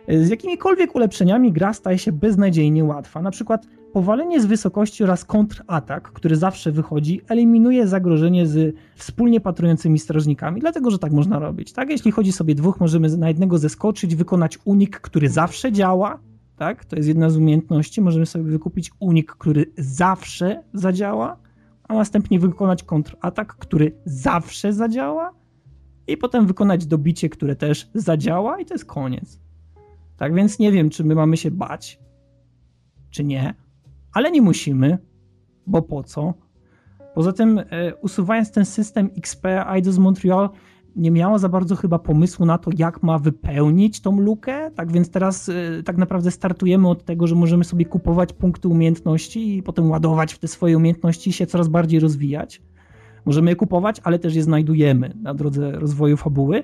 z jakimikolwiek ulepszeniami gra staje się beznadziejnie łatwa. Na przykład powalenie z wysokości oraz kontratak, który zawsze wychodzi, eliminuje zagrożenie z wspólnie patrującymi strażnikami, dlatego że tak można robić. Tak? Jeśli chodzi sobie dwóch, możemy na jednego zeskoczyć, wykonać unik, który zawsze działa. Tak? To jest jedna z umiejętności. Możemy sobie wykupić unik, który zawsze zadziała, a następnie wykonać kontratak, który zawsze zadziała, i potem wykonać dobicie, które też zadziała, i to jest koniec. Tak więc nie wiem, czy my mamy się bać, czy nie, ale nie musimy, bo po co? Poza tym, e, usuwając ten system XP, Eidos Montreal nie miało za bardzo chyba pomysłu na to, jak ma wypełnić tą lukę. Tak więc teraz e, tak naprawdę startujemy od tego, że możemy sobie kupować punkty umiejętności i potem ładować w te swoje umiejętności i się coraz bardziej rozwijać. Możemy je kupować, ale też je znajdujemy na drodze rozwoju fabuły.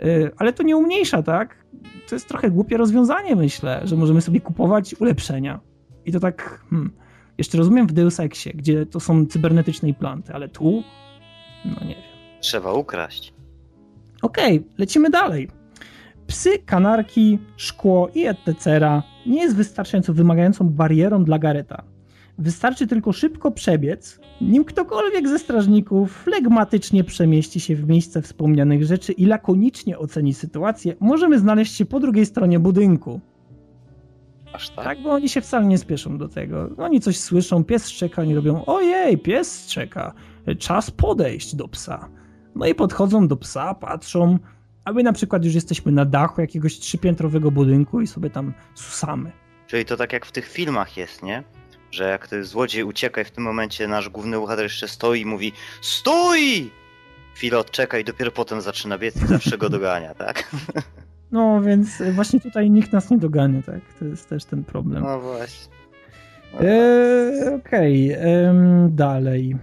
E, ale to nie umniejsza, tak? To jest trochę głupie rozwiązanie, myślę, że możemy sobie kupować ulepszenia. I to tak, hmm, jeszcze rozumiem w Deus Exie, gdzie to są cybernetyczne implanty, ale tu, no nie wiem. Trzeba ukraść. Okej, okay, lecimy dalej. Psy, kanarki, szkło i etc. nie jest wystarczająco wymagającą barierą dla Gareta. Wystarczy tylko szybko przebiec, nim ktokolwiek ze strażników flegmatycznie przemieści się w miejsce wspomnianych rzeczy i lakonicznie oceni sytuację, możemy znaleźć się po drugiej stronie budynku. Aż tak? Tak, bo oni się wcale nie spieszą do tego. Oni coś słyszą, pies szczeka, oni robią ojej, pies szczeka, czas podejść do psa. No i podchodzą do psa, patrzą, a my na przykład już jesteśmy na dachu jakiegoś trzypiętrowego budynku i sobie tam susamy. Czyli to tak jak w tych filmach jest, nie? Że jak ten złodziej ucieka i w tym momencie nasz główny bohater jeszcze stoi i mówi STÓJ! Chwilę odczeka i dopiero potem zaczyna biec i zawsze go dogania, tak? No, więc właśnie tutaj nikt nas nie dogania, tak? To jest też ten problem. No właśnie. No eee, Okej, okay. dalej.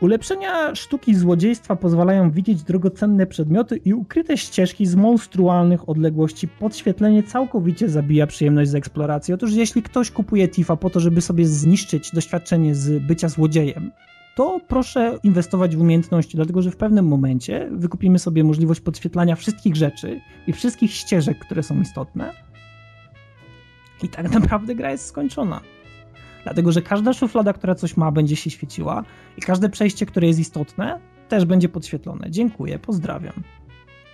Ulepszenia sztuki złodziejstwa pozwalają widzieć drogocenne przedmioty i ukryte ścieżki z monstrualnych odległości. Podświetlenie całkowicie zabija przyjemność z eksploracji. Otóż jeśli ktoś kupuje Tifa po to, żeby sobie zniszczyć doświadczenie z bycia złodziejem, to proszę inwestować w umiejętności, dlatego że w pewnym momencie wykupimy sobie możliwość podświetlania wszystkich rzeczy i wszystkich ścieżek, które są istotne. I tak naprawdę gra jest skończona. Dlatego, że każda szuflada, która coś ma, będzie się świeciła i każde przejście, które jest istotne, też będzie podświetlone. Dziękuję, pozdrawiam.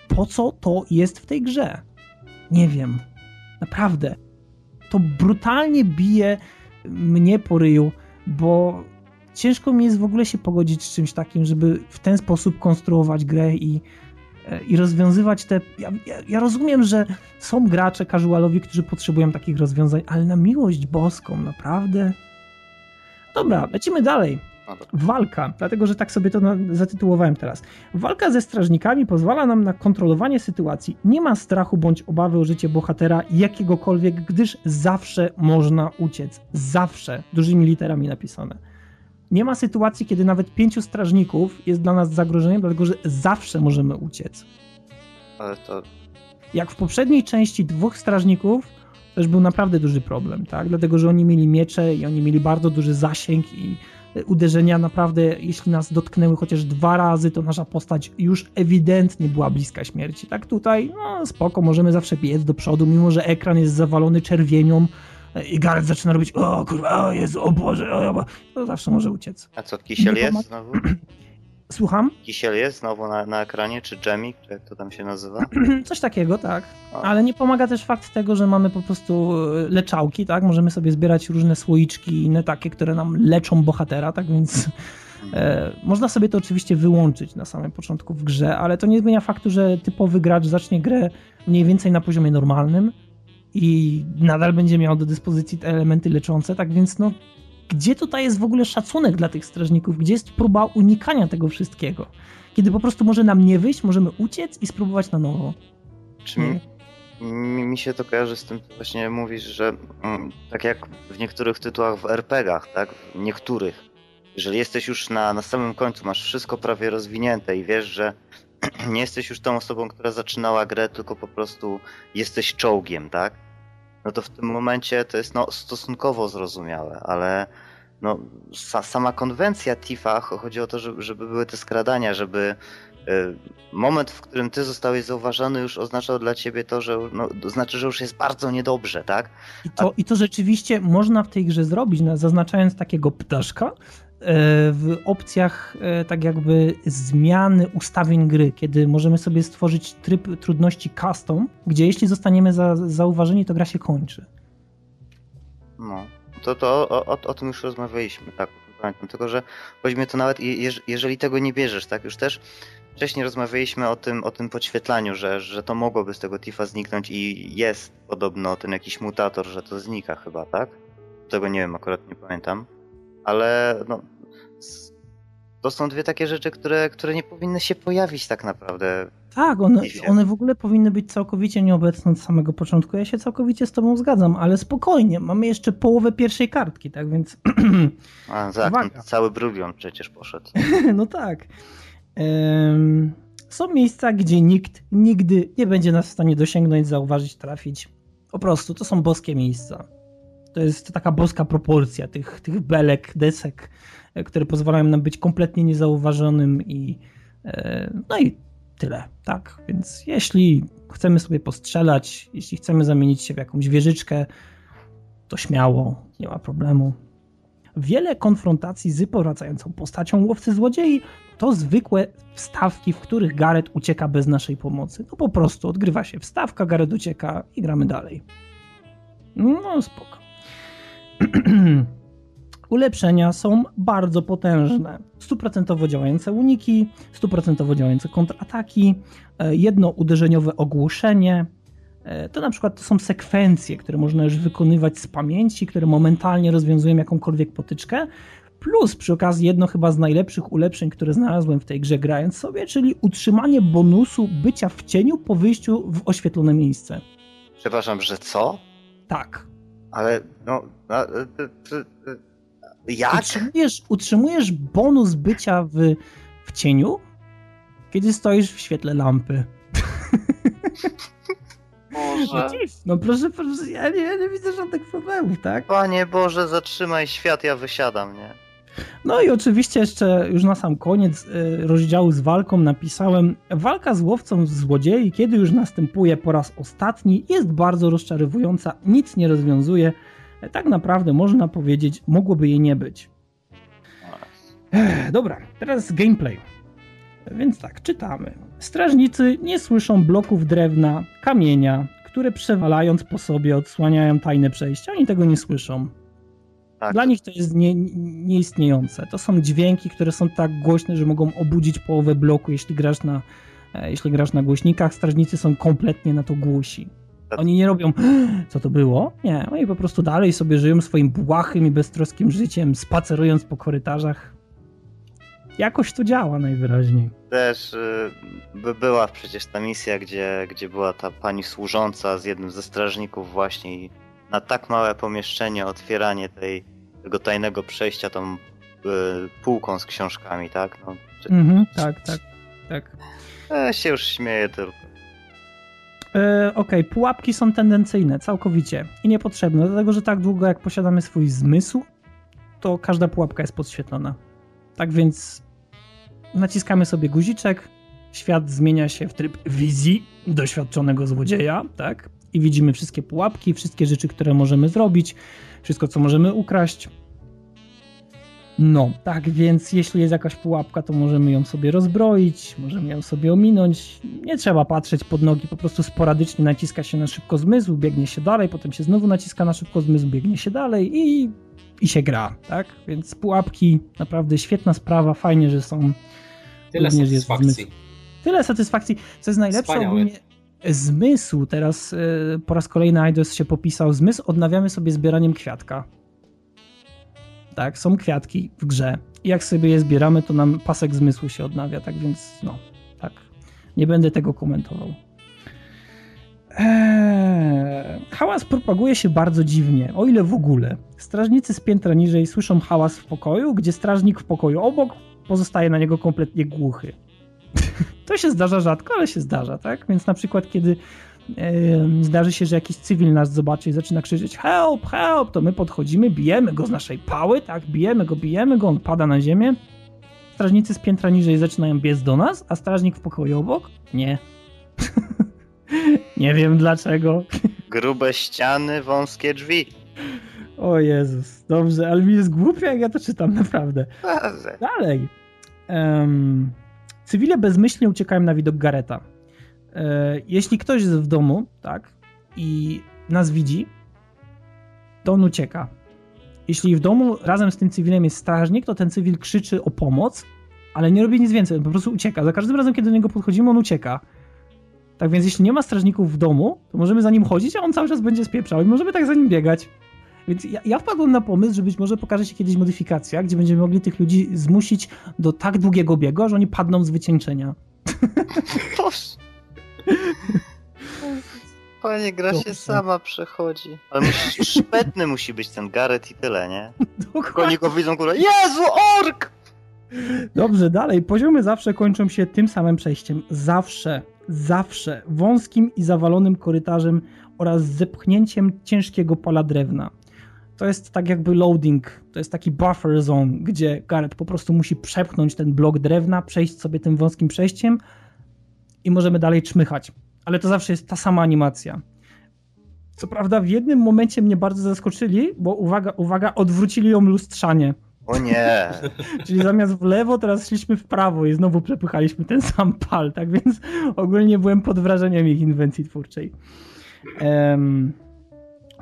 Po co to jest w tej grze? Nie wiem. Naprawdę. To brutalnie bije mnie po ryju, bo ciężko mi jest w ogóle się pogodzić z czymś takim, żeby w ten sposób konstruować grę i, i rozwiązywać te. Ja, ja, ja, rozumiem, że są gracze casualowi, którzy potrzebują takich rozwiązań, ale na miłość boską, naprawdę. Dobra, lecimy dalej. Walka, dlatego że tak sobie to zatytułowałem teraz. Walka ze strażnikami pozwala nam na kontrolowanie sytuacji. Nie ma strachu bądź obawy o życie bohatera jakiegokolwiek, gdyż zawsze można uciec. Zawsze. Dużymi literami napisane. Nie ma sytuacji, kiedy nawet pięciu strażników jest dla nas zagrożeniem, dlatego że zawsze możemy uciec. Ale to. Jak w poprzedniej części dwóch strażników, to już był naprawdę duży problem, tak? Dlatego, że oni mieli miecze i oni mieli bardzo duży zasięg i uderzenia naprawdę, jeśli nas dotknęły chociaż dwa razy, to nasza postać już ewidentnie była bliska śmierci. Tak tutaj, no spoko, możemy zawsze biec do przodu, mimo że ekran jest zawalony czerwienią i Gareth zaczyna robić o kurwa, o Jezu, o Boże, o, to zawsze może uciec. A co, kisiel jest znowu? Słucham? Kisiel jest znowu na, na ekranie, czy Jamie, jak to tam się nazywa? Coś takiego, tak. O. Ale nie pomaga też fakt tego, że mamy po prostu e, leczałki, tak? Możemy sobie zbierać różne słoiczki inne takie, które nam leczą bohatera, tak więc E, można sobie to oczywiście wyłączyć na samym początku w grze, ale to nie zmienia faktu, że typowy gracz zacznie grę mniej więcej na poziomie normalnym i nadal będzie miał do dyspozycji te elementy leczące, tak więc no gdzie tutaj jest w ogóle szacunek dla tych strażników? Gdzie jest próba unikania tego wszystkiego? Kiedy po prostu może nam nie wyjść, możemy uciec i spróbować na nowo. Czy mi, mi, mi się to kojarzy z tym, co właśnie mówisz, że mm, tak jak w niektórych tytułach w RPGach, tak? W niektórych. Jeżeli jesteś już na, na samym końcu, masz wszystko prawie rozwinięte i wiesz, że nie jesteś już tą osobą, która zaczynała grę, tylko po prostu jesteś czołgiem, tak? No to w tym momencie to jest no, stosunkowo zrozumiałe, ale no, sa, sama konwencja TIFA chodzi o to, żeby, żeby były te skradania, żeby y, moment, w którym ty zostałeś zauważony, już oznaczał dla ciebie to, że no, to znaczy, że już jest bardzo niedobrze, tak? I to, I to rzeczywiście można w tej grze zrobić, zaznaczając takiego ptaszka, w opcjach e, tak jakby zmiany ustawień gry, kiedy możemy sobie stworzyć tryb trudności custom, gdzie jeśli zostaniemy za, zauważeni, to gra się kończy. No, to, to o, o, o tym już rozmawialiśmy, tak, tylko że mi to nawet, jeżeli tego nie bierzesz, tak, już też wcześniej rozmawialiśmy o tym, o tym podświetlaniu, że, że to mogłoby z tego Tifa zniknąć i jest podobno ten jakiś mutator, że to znika chyba, tak? Tego nie wiem, akurat nie pamiętam ale no, to są dwie takie rzeczy, które, które nie powinny się pojawić tak naprawdę. Tak, one, one w ogóle powinny być całkowicie nieobecne od samego początku. Ja się całkowicie z tobą zgadzam, ale spokojnie, mamy jeszcze połowę pierwszej kartki, tak więc... A, tak, cały brugion przecież poszedł. no tak. Um, są miejsca, gdzie nikt nigdy nie będzie nas w stanie dosięgnąć, zauważyć, trafić. Po prostu, to są boskie miejsca. To jest taka boska proporcja tych, tych belek, desek, e, które pozwalają nam być kompletnie niezauważonym i e, no i tyle, tak? Więc jeśli chcemy sobie postrzelać, jeśli chcemy zamienić się w jakąś wieżyczkę, to śmiało, nie ma problemu. Wiele konfrontacji z powracającą postacią łowcy złodziei to zwykłe wstawki, w których Gareth ucieka bez naszej pomocy. No po prostu odgrywa się wstawka, Gareth ucieka i gramy dalej. No spoko. Ulepszenia są bardzo potężne. Stuprocentowo działające uniki, stuprocentowo działające kontrataki, e, jedno uderzeniowe ogłuszenie. E, to na przykład to są sekwencje, które można już wykonywać z pamięci, które momentalnie rozwiązują jakąkolwiek potyczkę. Plus przy okazji jedno chyba z najlepszych ulepszeń, które znalazłem w tej grze grając sobie, czyli utrzymanie bonusu bycia w cieniu po wyjściu w oświetlone miejsce. Przepraszam, że co? Tak. Ale no. no jak? Utrzymujesz, utrzymujesz bonus bycia w, w cieniu, kiedy stoisz w świetle lampy. Boże. No proszę, proszę ja, nie, ja nie widzę żadnych problemów, tak? Panie Boże, zatrzymaj świat, ja wysiadam, nie? No i oczywiście jeszcze już na sam koniec y, rozdziału z walką napisałem Walka z łowcą złodziei, kiedy już następuje po raz ostatni, jest bardzo rozczarowująca, nic nie rozwiązuje. Tak naprawdę można powiedzieć, mogłoby jej nie być. dobra, teraz gameplay. Więc tak, czytamy. Strażnicy nie słyszą bloków drewna, kamienia, które przewalając po sobie odsłaniają tajne przejścia. Oni tego nie słyszą. Tak. Dla nich to jest nie, nieistniejące. To są dźwięki, które są tak głośne, że mogą obudzić połowę bloku, jeśli grasz na, e, jeśli grasz na głośnikach. Strażnicy są kompletnie na to głusi. Tak. Oni nie robią, co to było? Nie, oni po prostu dalej sobie żyją swoim błahym i beztroskim życiem, spacerując po korytarzach. Jakoś to działa najwyraźniej. Też y, była przecież ta misja, gdzie, gdzie była ta pani służąca z jednym ze strażników właśnie i na tak małe pomieszczenie otwieranie tej, tego tajnego przejścia tą y, półką z książkami, tak? No, czy... mhm, tak, tak, tak. Ja się już śmieję tylko. E, Okej, okay. pułapki są tendencyjne całkowicie i niepotrzebne, dlatego że tak długo jak posiadamy swój zmysł, to każda pułapka jest podświetlona. Tak więc naciskamy sobie guziczek, świat zmienia się w tryb wizji doświadczonego złodzieja, tak? I widzimy wszystkie pułapki, wszystkie rzeczy, które możemy zrobić, wszystko, co możemy ukraść. No, tak więc jeśli jest jakaś pułapka, to możemy ją sobie rozbroić, możemy ją sobie ominąć. Nie trzeba patrzeć pod nogi, po prostu sporadycznie naciska się na szybko zmysł, biegnie się dalej, potem się znowu naciska na szybko zmysł, biegnie się dalej i i się gra, tak? Więc pułapki, naprawdę świetna sprawa, fajnie, że są. Tyle również satysfakcji. Tyle satysfakcji, co jest najlepsze Wspaniałe. ogólnie. Zmysł, teraz y, po raz kolejny Eidos się popisał, zmysł odnawiamy sobie zbieraniem kwiatka. Tak, są kwiatki w grze. I jak sobie je zbieramy, to nam pasek zmysłu się odnawia, tak więc no, tak. Nie będę tego komentował. Eee, hałas propaguje się bardzo dziwnie, o ile w ogóle. Strażnicy z piętra niżej słyszą hałas w pokoju, gdzie strażnik w pokoju obok pozostaje na niego kompletnie głuchy. To się zdarza rzadko, ale się zdarza, tak? Więc na przykład, kiedy zdarzy się, że jakiś cywil nas zobaczy i zaczyna krzyczeć help, help, to my podchodzimy, bijemy go z naszej pały, tak? Bijemy go, bijemy go, on pada na ziemię. Strażnicy z piętra niżej zaczynają biec do nas, a strażnik w pokoju obok? Nie. Nie wiem dlaczego. Grube ściany, wąskie drzwi. O Jezus, dobrze, ale mi jest głupio, jak ja to czytam, naprawdę. Dalej. Em, cywile bezmyślnie uciekają na widok Gareta. E, jeśli ktoś jest w domu, tak, i nas widzi, to on ucieka. Jeśli w domu razem z tym cywilem jest strażnik, to ten cywil krzyczy o pomoc, ale nie robi nic więcej, on po prostu ucieka. Za każdym razem, kiedy do niego podchodzimy, on ucieka. Tak więc jeśli nie ma strażników w domu, to możemy za nim chodzić, a on cały czas będzie spieprzał i możemy tak za nim biegać. Więc ja, ja wpadłem na pomysł, że być może pokaże się kiedyś modyfikacja, gdzie będziemy mogli tych ludzi zmusić do tak długiego biegu, że oni padną z wycieńczenia. Panie, gra Dobrze. się sama przechodzi. Ale musi, szpetny musi być ten Gareth i tyle, nie? Tylko oni go widzą, kurwa, Jezu, ork! Dobrze, dalej. Poziomy zawsze kończą się tym samym przejściem. Zawsze, zawsze wąskim i zawalonym korytarzem oraz zepchnięciem ciężkiego pola drewna. To jest tak jakby loading, to jest taki buffer zone, gdzie Gareth po prostu musi przepchnąć ten blok drewna, przejść sobie tym wąskim przejściem i możemy dalej czmychać. Ale to zawsze jest ta sama animacja. Co prawda w jednym momencie mnie bardzo zaskoczyli, bo uwaga, uwaga, odwrócili ją lustrzanie. O nie. Czyli zamiast w lewo, teraz szliśmy w prawo i znowu przepychaliśmy ten sam pal, tak więc ogólnie byłem pod wrażeniem ich inwencji twórczej. Em,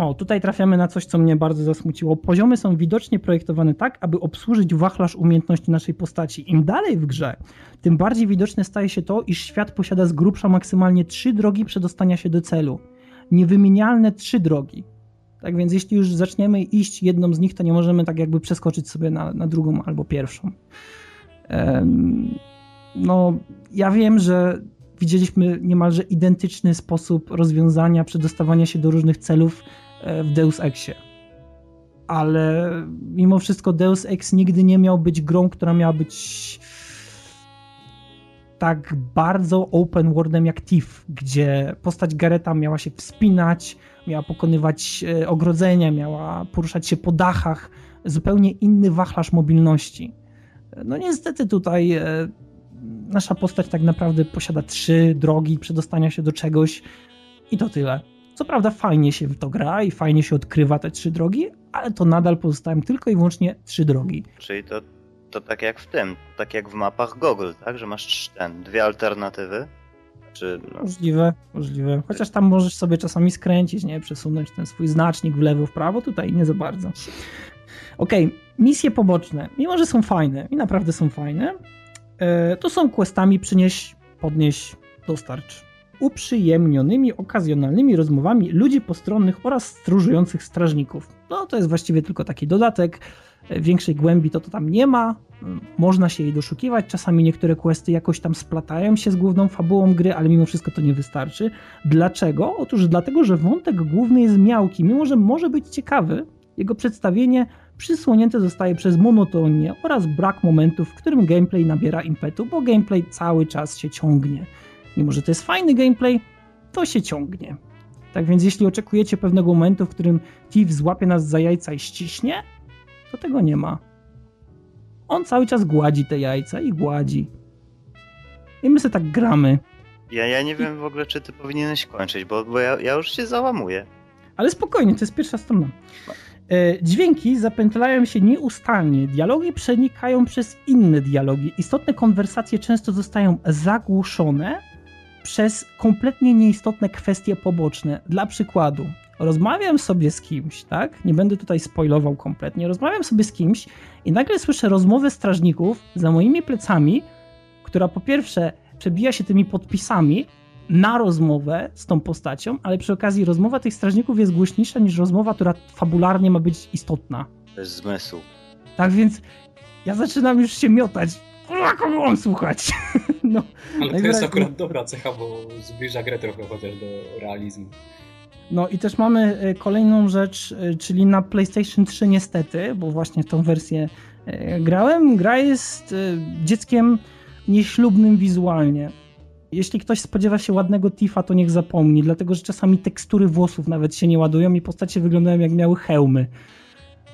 o, tutaj trafiamy na coś, co mnie bardzo zasmuciło. Poziomy są widocznie projektowane tak, aby obsłużyć wachlarz umiejętności naszej postaci. Im dalej w grze, tym bardziej widoczne staje się to, iż świat posiada z grubsza maksymalnie trzy drogi przedostania się do celu. Niewymienialne trzy drogi. Tak więc jeśli już zaczniemy iść jedną z nich, to nie możemy tak jakby przeskoczyć sobie na, na drugą albo pierwszą. Em, no, ja wiem, że widzieliśmy niemalże identyczny sposób rozwiązania przedostawania się do różnych celów w Deus Exie. Ale mimo wszystko Deus Ex nigdy nie miał być grą, która miała być tak bardzo open worldem jak Thief, gdzie postać Gareta miała się wspinać, miała pokonywać e, ogrodzenia, miała poruszać się po dachach, zupełnie inny wachlarz mobilności. No niestety tutaj e, nasza postać tak naprawdę posiada trzy drogi przedostania się do czegoś i to tyle. Co prawda fajnie się w to gra i fajnie się odkrywa te trzy drogi, ale to nadal pozostają tylko i wyłącznie trzy drogi. Czyli to, to tak jak w tym, tak jak w mapach Google, tak? Że masz ten, dwie alternatywy? Czy no, Możliwe, możliwe. Chociaż tam możesz sobie czasami skręcić, nie? Przesunąć ten swój znacznik w lewo, w prawo, tutaj nie za bardzo. Okej, misje poboczne, mimo że są fajne i naprawdę są fajne, e, to są questami przynieś, podnieś, dostarcz. Uprzyjemnionymi, okazjonalnymi rozmowami ludzi postronnych oraz stróżujących strażników. No to jest właściwie tylko taki dodatek. E, Większej głębi to, to tam nie ma. Mm, Można się jej doszukiwać. Czasami niektóre questy jakoś tam splatają się z główną fabułą gry, ale mimo wszystko to nie wystarczy. Dlaczego? Otóż dlatego, że wątek główny jest miałki. Mimo, że może być ciekawy, jego przedstawienie przysłonięte zostaje przez monotonię oraz brak momentów, w którym gameplay nabiera impetu, bo gameplay cały czas się ciągnie. Mimo, że to jest fajny gameplay, to się ciągnie. Tak więc jeśli oczekujecie pewnego momentu, w którym Thief złapie nas za jajca i ściśnie, to tego nie ma. On cały czas gładzi te jajca i gładzi. I my sobie tak gramy. ja, ja nie wiem w ogóle, czy ty powinieneś kończyć, bo, bo ja, ja już się załamuję. Ale spokojnie, to jest pierwsza strona. E, Dźwięki zapętlają się nieustannie, dialogi przenikają przez inne dialogi. Istotne konwersacje często zostają zagłuszone przez kompletnie nieistotne kwestie poboczne. Dla przykładu, rozmawiam sobie z kimś, tak? Nie będę tutaj spoilował kompletnie. Rozmawiam sobie z kimś i nagle słyszę rozmowę strażników za moimi plecami, która po pierwsze przebija się tymi podpisami na rozmowę z tą postacią, ale przy okazji rozmowa tych strażników jest głośniejsza niż rozmowa, która fabularnie ma być istotna. Bez zmysłu. Tak więc ja zaczynam już się miotać. Kurwa, mam słuchać? No, Ale to jest najwyraźniej- akurat dobra cecha, bo zbliża grę trochę chociaż do realizmu. No i też mamy e, kolejną rzecz, e, czyli na PlayStation 3 niestety, bo właśnie tą wersję e, grałem. Gra jest dzieckiem nieślubnym wizualnie. Jeśli ktoś spodziewa się ładnego tifa, to niech zapomni, dlatego że czasami tekstury włosów nawet się nie ładują i postacie wyglądają jak miały hełmy.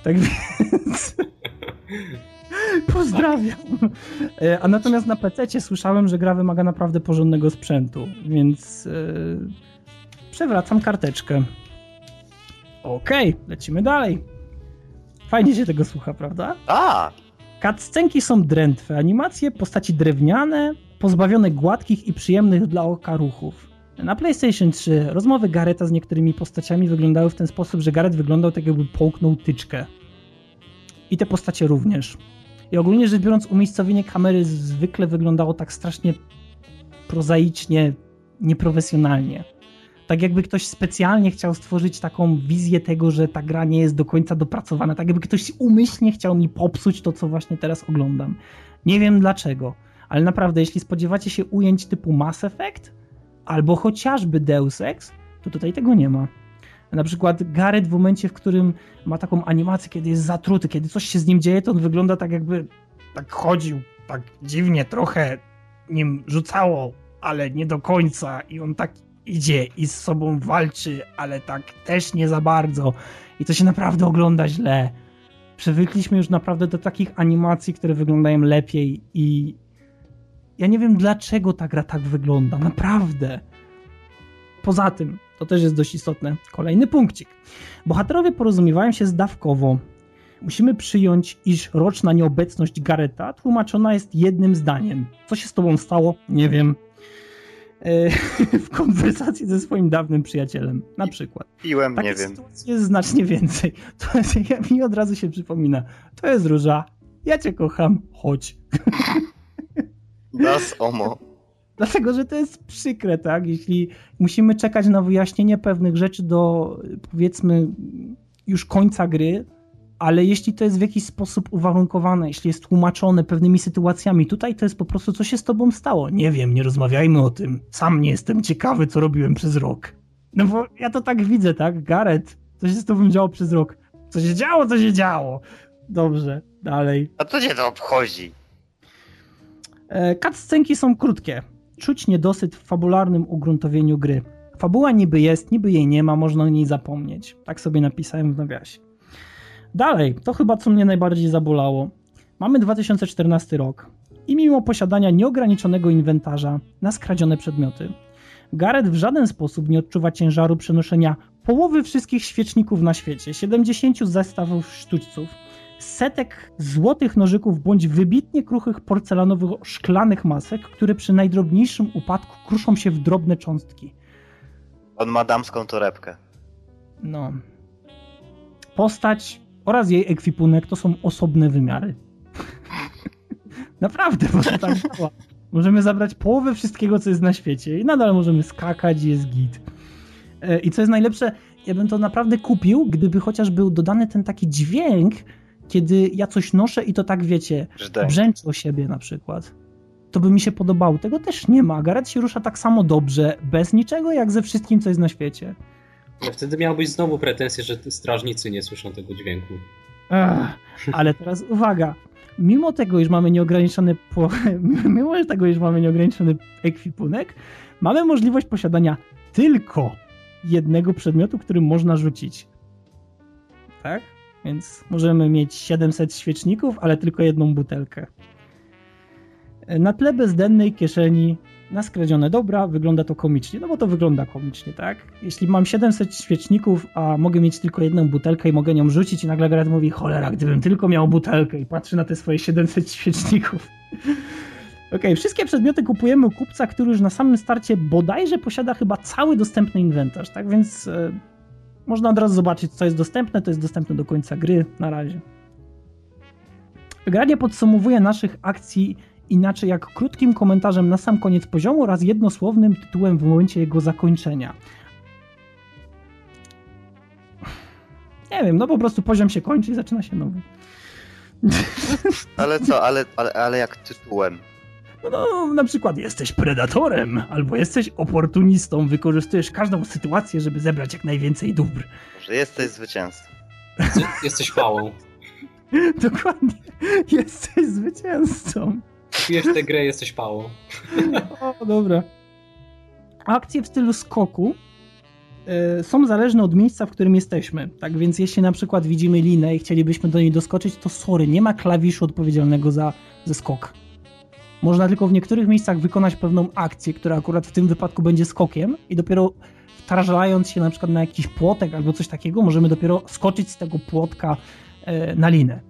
Tak więc... Pozdrawiam. E, A natomiast na PC słyszałem, że gra wymaga naprawdę porządnego sprzętu, więc e, przewracam karteczkę. Okej, lecimy dalej. Fajnie się tego słucha, prawda? A! Cutscenki są drętwe, animacje, postaci drewniane, pozbawione gładkich i przyjemnych dla oka ruchów. Na PlayStation 3 rozmowy Gareta z niektórymi postaciami wyglądały w ten sposób, że Gareth wyglądał tak jakby połknął tyczkę. I te postacie również. I ogólnie rzecz biorąc, umiejscowienie kamery zwykle wyglądało tak strasznie prozaicznie, nieprofesjonalnie. Tak jakby ktoś specjalnie chciał stworzyć taką wizję tego, że ta gra nie jest do końca dopracowana. Tak jakby ktoś umyślnie chciał mi popsuć to, co właśnie teraz oglądam. Nie wiem dlaczego, ale naprawdę, jeśli spodziewacie się ujęć typu Mass Effect albo chociażby Deus Ex, to tutaj tego nie ma. Na przykład Gareth w momencie, w którym ma taką animację, kiedy jest zatruty, kiedy coś się z nim dzieje, to on wygląda tak jakby tak chodził, tak dziwnie trochę nim rzucało, ale nie do końca i on tak idzie i z sobą walczy, ale tak też nie za bardzo i to się naprawdę ogląda źle. Przywykliśmy już naprawdę do takich animacji, które wyglądają lepiej i ja nie wiem dlaczego ta gra tak wygląda, naprawdę. Poza tym, to też jest dość istotne, kolejny punkcik. Bohaterowie porozumiewają się zdawkowo. Musimy przyjąć, iż roczna nieobecność Gareta tłumaczona jest jednym zdaniem. Co się z tobą stało? Nie wiem. E, w konwersacji ze swoim dawnym przyjacielem, na przykład. Piłem, Takich nie wiem. jest znacznie więcej. To jest, mi od razu się przypomina. To jest róża. Ja cię kocham, chodź. Das Omo. Dlatego, że to jest przykre, tak? Jeśli musimy czekać na wyjaśnienie pewnych rzeczy do powiedzmy już końca gry, ale jeśli to jest w jakiś sposób uwarunkowane, jeśli jest tłumaczone pewnymi sytuacjami, tutaj to jest po prostu co się z tobą stało. Nie wiem, nie rozmawiajmy o tym. Sam nie jestem ciekawy, co robiłem przez rok. No bo ja to tak widzę, tak? Gareth, co się z tobą działo przez rok? Co się działo, co się działo? Dobrze, dalej. A to cię to obchodzi. E, Cutscenki są krótkie. Czuć niedosyt w fabularnym ugruntowieniu gry. Fabuła niby jest, niby jej nie ma, można o niej zapomnieć. Tak sobie napisałem w nawiasie. Dalej, to chyba co mnie najbardziej zabolało. Mamy 2014 rok i mimo posiadania nieograniczonego inwentarza na skradzione przedmioty, Gareth w żaden sposób nie odczuwa ciężaru przenoszenia połowy wszystkich świeczników na świecie, 70 zestawów sztućców, setek złotych nożyków bądź wybitnie kruchych porcelanowych szklanych masek, które przy najdrobniejszym upadku kruszą się w drobne cząstki. On ma damską torebkę. No. Postać oraz jej ekwipunek to są osobne wymiary. Naprawdę, bo to tak działa. Możemy zabrać połowę wszystkiego, co jest na świecie i nadal możemy skakać, jest git. E, I co jest najlepsze, ja bym to naprawdę kupił, gdyby chociaż był dodany ten taki dźwięk, kiedy ja coś noszę i to tak wiecie, Brzdęk. brzęczy o siebie na przykład. To by mi się podobało. Tego też nie ma. Gareth się rusza tak samo dobrze, bez niczego, jak ze wszystkim, co jest na świecie. No wtedy miałbyś znowu pretensję, że strażnicy nie słyszą tego dźwięku. Ech, ale teraz uwaga. Mimo tego, iż mamy nieograniczony po... mimo tego, iż mamy nieograniczony ekwipunek, mamy możliwość posiadania tylko jednego przedmiotu, który można rzucić. Tak? Więc możemy mieć 700 świeczników, ale tylko jedną butelkę. Na tle bezdennej kieszeni na skradzione dobra wygląda to komicznie, no bo to wygląda komicznie, tak? Jeśli mam 700 świeczników, a mogę mieć tylko jedną butelkę i mogę nią rzucić i nagle Gareth mówi, cholera, gdybym tylko miał butelkę i patrzy na te swoje 700 świeczników. Okej, wszystkie przedmioty kupujemy u kupca, który już na samym starcie bodajże posiada chyba cały dostępny inwentarz, tak? Więc e, można od razu zobaczyć, co jest dostępne. To jest dostępne do końca gry na razie. Gra nie podsumowuje naszych akcji inaczej jak krótkim komentarzem na sam koniec poziomu oraz jednosłownym tytułem w momencie jego zakończenia. Nie wiem, no po prostu poziom się kończy i zaczyna się nowy. Ale co, ale, ale, ale jak tytułem? No, na przykład jesteś predatorem, albo jesteś oportunistą, wykorzystujesz każdą sytuację, żeby zebrać jak najwięcej dóbr. Że jesteś zwycięzcą. Jesteś pałą. Dokładnie, jesteś zwycięzcą. Kupujesz tę grę, jesteś pałą. O, dobra. Akcje w stylu skoku y, są zależne od miejsca, w którym jesteśmy. Tak więc jeśli na przykład widzimy linę i chcielibyśmy do niej doskoczyć, to sorry, nie ma klawiszu odpowiedzialnego za, za skok. Można tylko w niektórych miejscach wykonać pewną akcję, która akurat w tym wypadku będzie skokiem i dopiero wtarzając się na przykład na jakiś płotek albo coś takiego, możemy dopiero skoczyć z tego płotka y, na linę.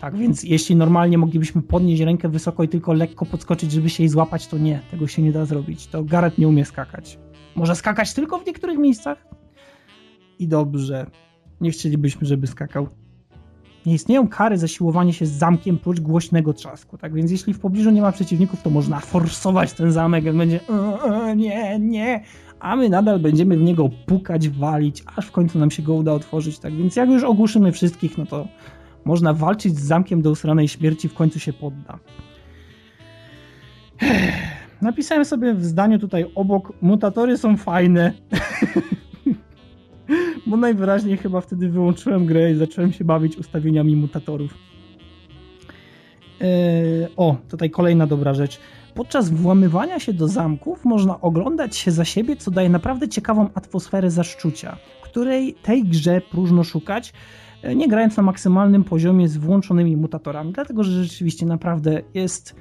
Tak więc jeśli normalnie moglibyśmy podnieść rękę wysoko i tylko lekko podskoczyć, żeby się jej złapać, to nie, tego się nie da zrobić. To Gareth nie umie skakać. Może skakać tylko w niektórych miejscach? I dobrze. Nie chcielibyśmy, żeby skakał. Nie istnieją kary za siłowanie się z zamkiem prócz głośnego trzasku. Tak więc jeśli w pobliżu nie ma przeciwników, to można forsować ten zamek, będzie "E, e, nie, nie, a my nadal będziemy w niego pukać, walić, aż w końcu nam się go uda otworzyć. Tak więc jak już ogłuszymy wszystkich, no to można walczyć z zamkiem do usranej śmierci, w końcu się podda. Napisałem sobie w zdaniu tutaj obok, mutatory są fajne. Bo najwyraźniej chyba wtedy wyłączyłem grę i zacząłem się bawić ustawieniami mutatorów. Eee, o, tutaj kolejna dobra rzecz. Podczas włamywania się do zamków można oglądać się za siebie, co daje naprawdę ciekawą atmosferę zaszczucia, której tej grze próżno szukać, e, nie grając na maksymalnym poziomie z włączonymi mutatorami, dlatego że rzeczywiście naprawdę jest,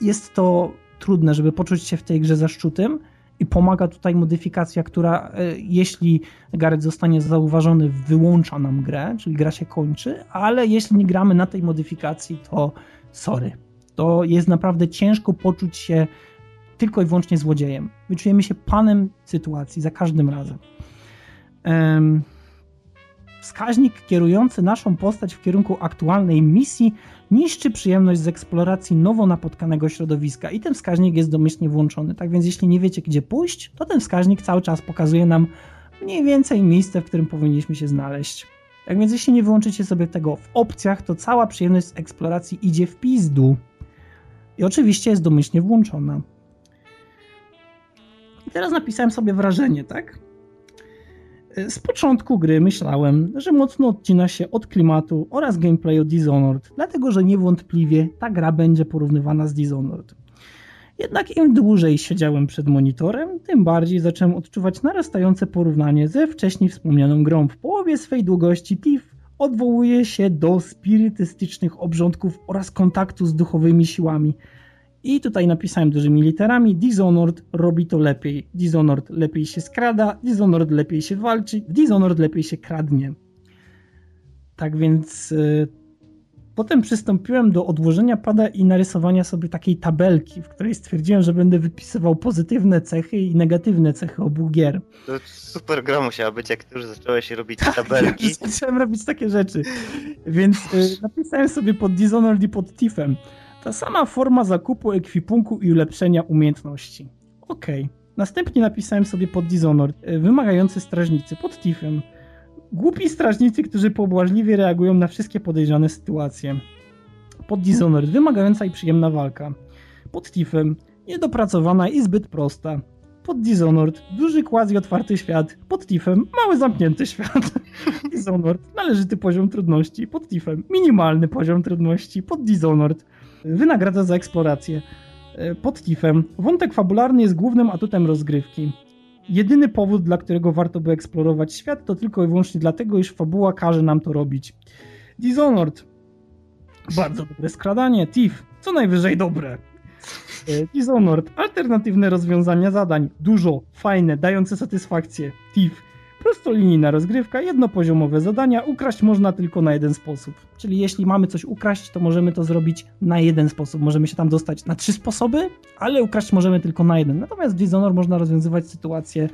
jest to trudne, żeby poczuć się w tej grze zaszczutym i pomaga tutaj modyfikacja, która e, jeśli Gareth zostanie zauważony, wyłącza nam grę, czyli gra się kończy, ale jeśli nie gramy na tej modyfikacji, to sorry. To jest naprawdę ciężko poczuć się tylko i wyłącznie złodziejem. Wyczujemy się panem sytuacji za każdym razem. Um, wskaźnik kierujący naszą postać w kierunku aktualnej misji niszczy przyjemność z eksploracji nowo napotkanego środowiska i ten wskaźnik jest domyślnie włączony. Tak więc jeśli nie wiecie gdzie pójść, to ten wskaźnik cały czas pokazuje nam mniej więcej miejsce, w którym powinniśmy się znaleźć. Tak więc jeśli nie wyłączycie sobie tego w opcjach, to cała przyjemność z eksploracji idzie w pizdu. I oczywiście jest domyślnie włączona. I teraz napisałem sobie wrażenie, tak? Z początku gry myślałem, że mocno odcina się od klimatu oraz gameplayu Dishonored, dlatego że niewątpliwie ta gra będzie porównywana z Dishonored. Jednak im dłużej siedziałem przed monitorem, tym bardziej zacząłem odczuwać narastające porównanie ze wcześniej wspomnianą grą. W połowie swej długości TIF odwołuje się do spirytystycznych obrządków oraz kontaktu z duchowymi siłami. I tutaj napisałem dużymi literami: Dishonored robi to lepiej. Dishonored lepiej się skrada, Dishonored lepiej się walczy, Dishonored lepiej się kradnie. Tak więc yy, potem przystąpiłem do odłożenia pada i narysowania sobie takiej tabelki, w której stwierdziłem, że będę wypisywał pozytywne cechy i negatywne cechy obu gier. To super gra musiała być, jak ty już zacząłeś robić tabelki. Ja zacząłem robić takie rzeczy. Więc yy, napisałem sobie pod Dishonored i pod Tiffem. Ta sama forma zakupu ekwipunku i ulepszenia umiejętności. Ok. Następnie napisałem sobie pod Dishonored y, wymagający strażnicy pod Tiffem. Głupi strażnicy, którzy pobłażliwie reagują na wszystkie podejrzane sytuacje. Pod Dishonored wymagająca i przyjemna walka. Pod Tiffem niedopracowana i zbyt prosta. Pod Dishonored duży quasi otwarty świat. Pod Tiffem mały zamknięty świat. Dishonored należyty poziom trudności. Pod Tiffem minimalny poziom trudności. Pod Dishonored wynagradza za eksplorację. Pod Tiffem wątek fabularny jest głównym atutem rozgrywki. Jedyny powód, dla którego warto by eksplorować świat, to tylko i wyłącznie dlatego, iż fabuła każe nam to robić. Dishonored. Bardzo dobre skradanie. Tiff. Co najwyżej dobre. Dishonored. Alternatywne rozwiązania zadań. Dużo. Fajne. Dające satysfakcję. Tiff. Prostolinijna rozgrywka, jednopoziomowe zadania, ukraść można tylko na jeden sposób. Czyli jeśli mamy coś ukraść, to możemy to zrobić na jeden sposób. Możemy się tam dostać na trzy sposoby, ale ukraść możemy tylko na jeden. Natomiast w Dishonored można rozwiązywać sytuację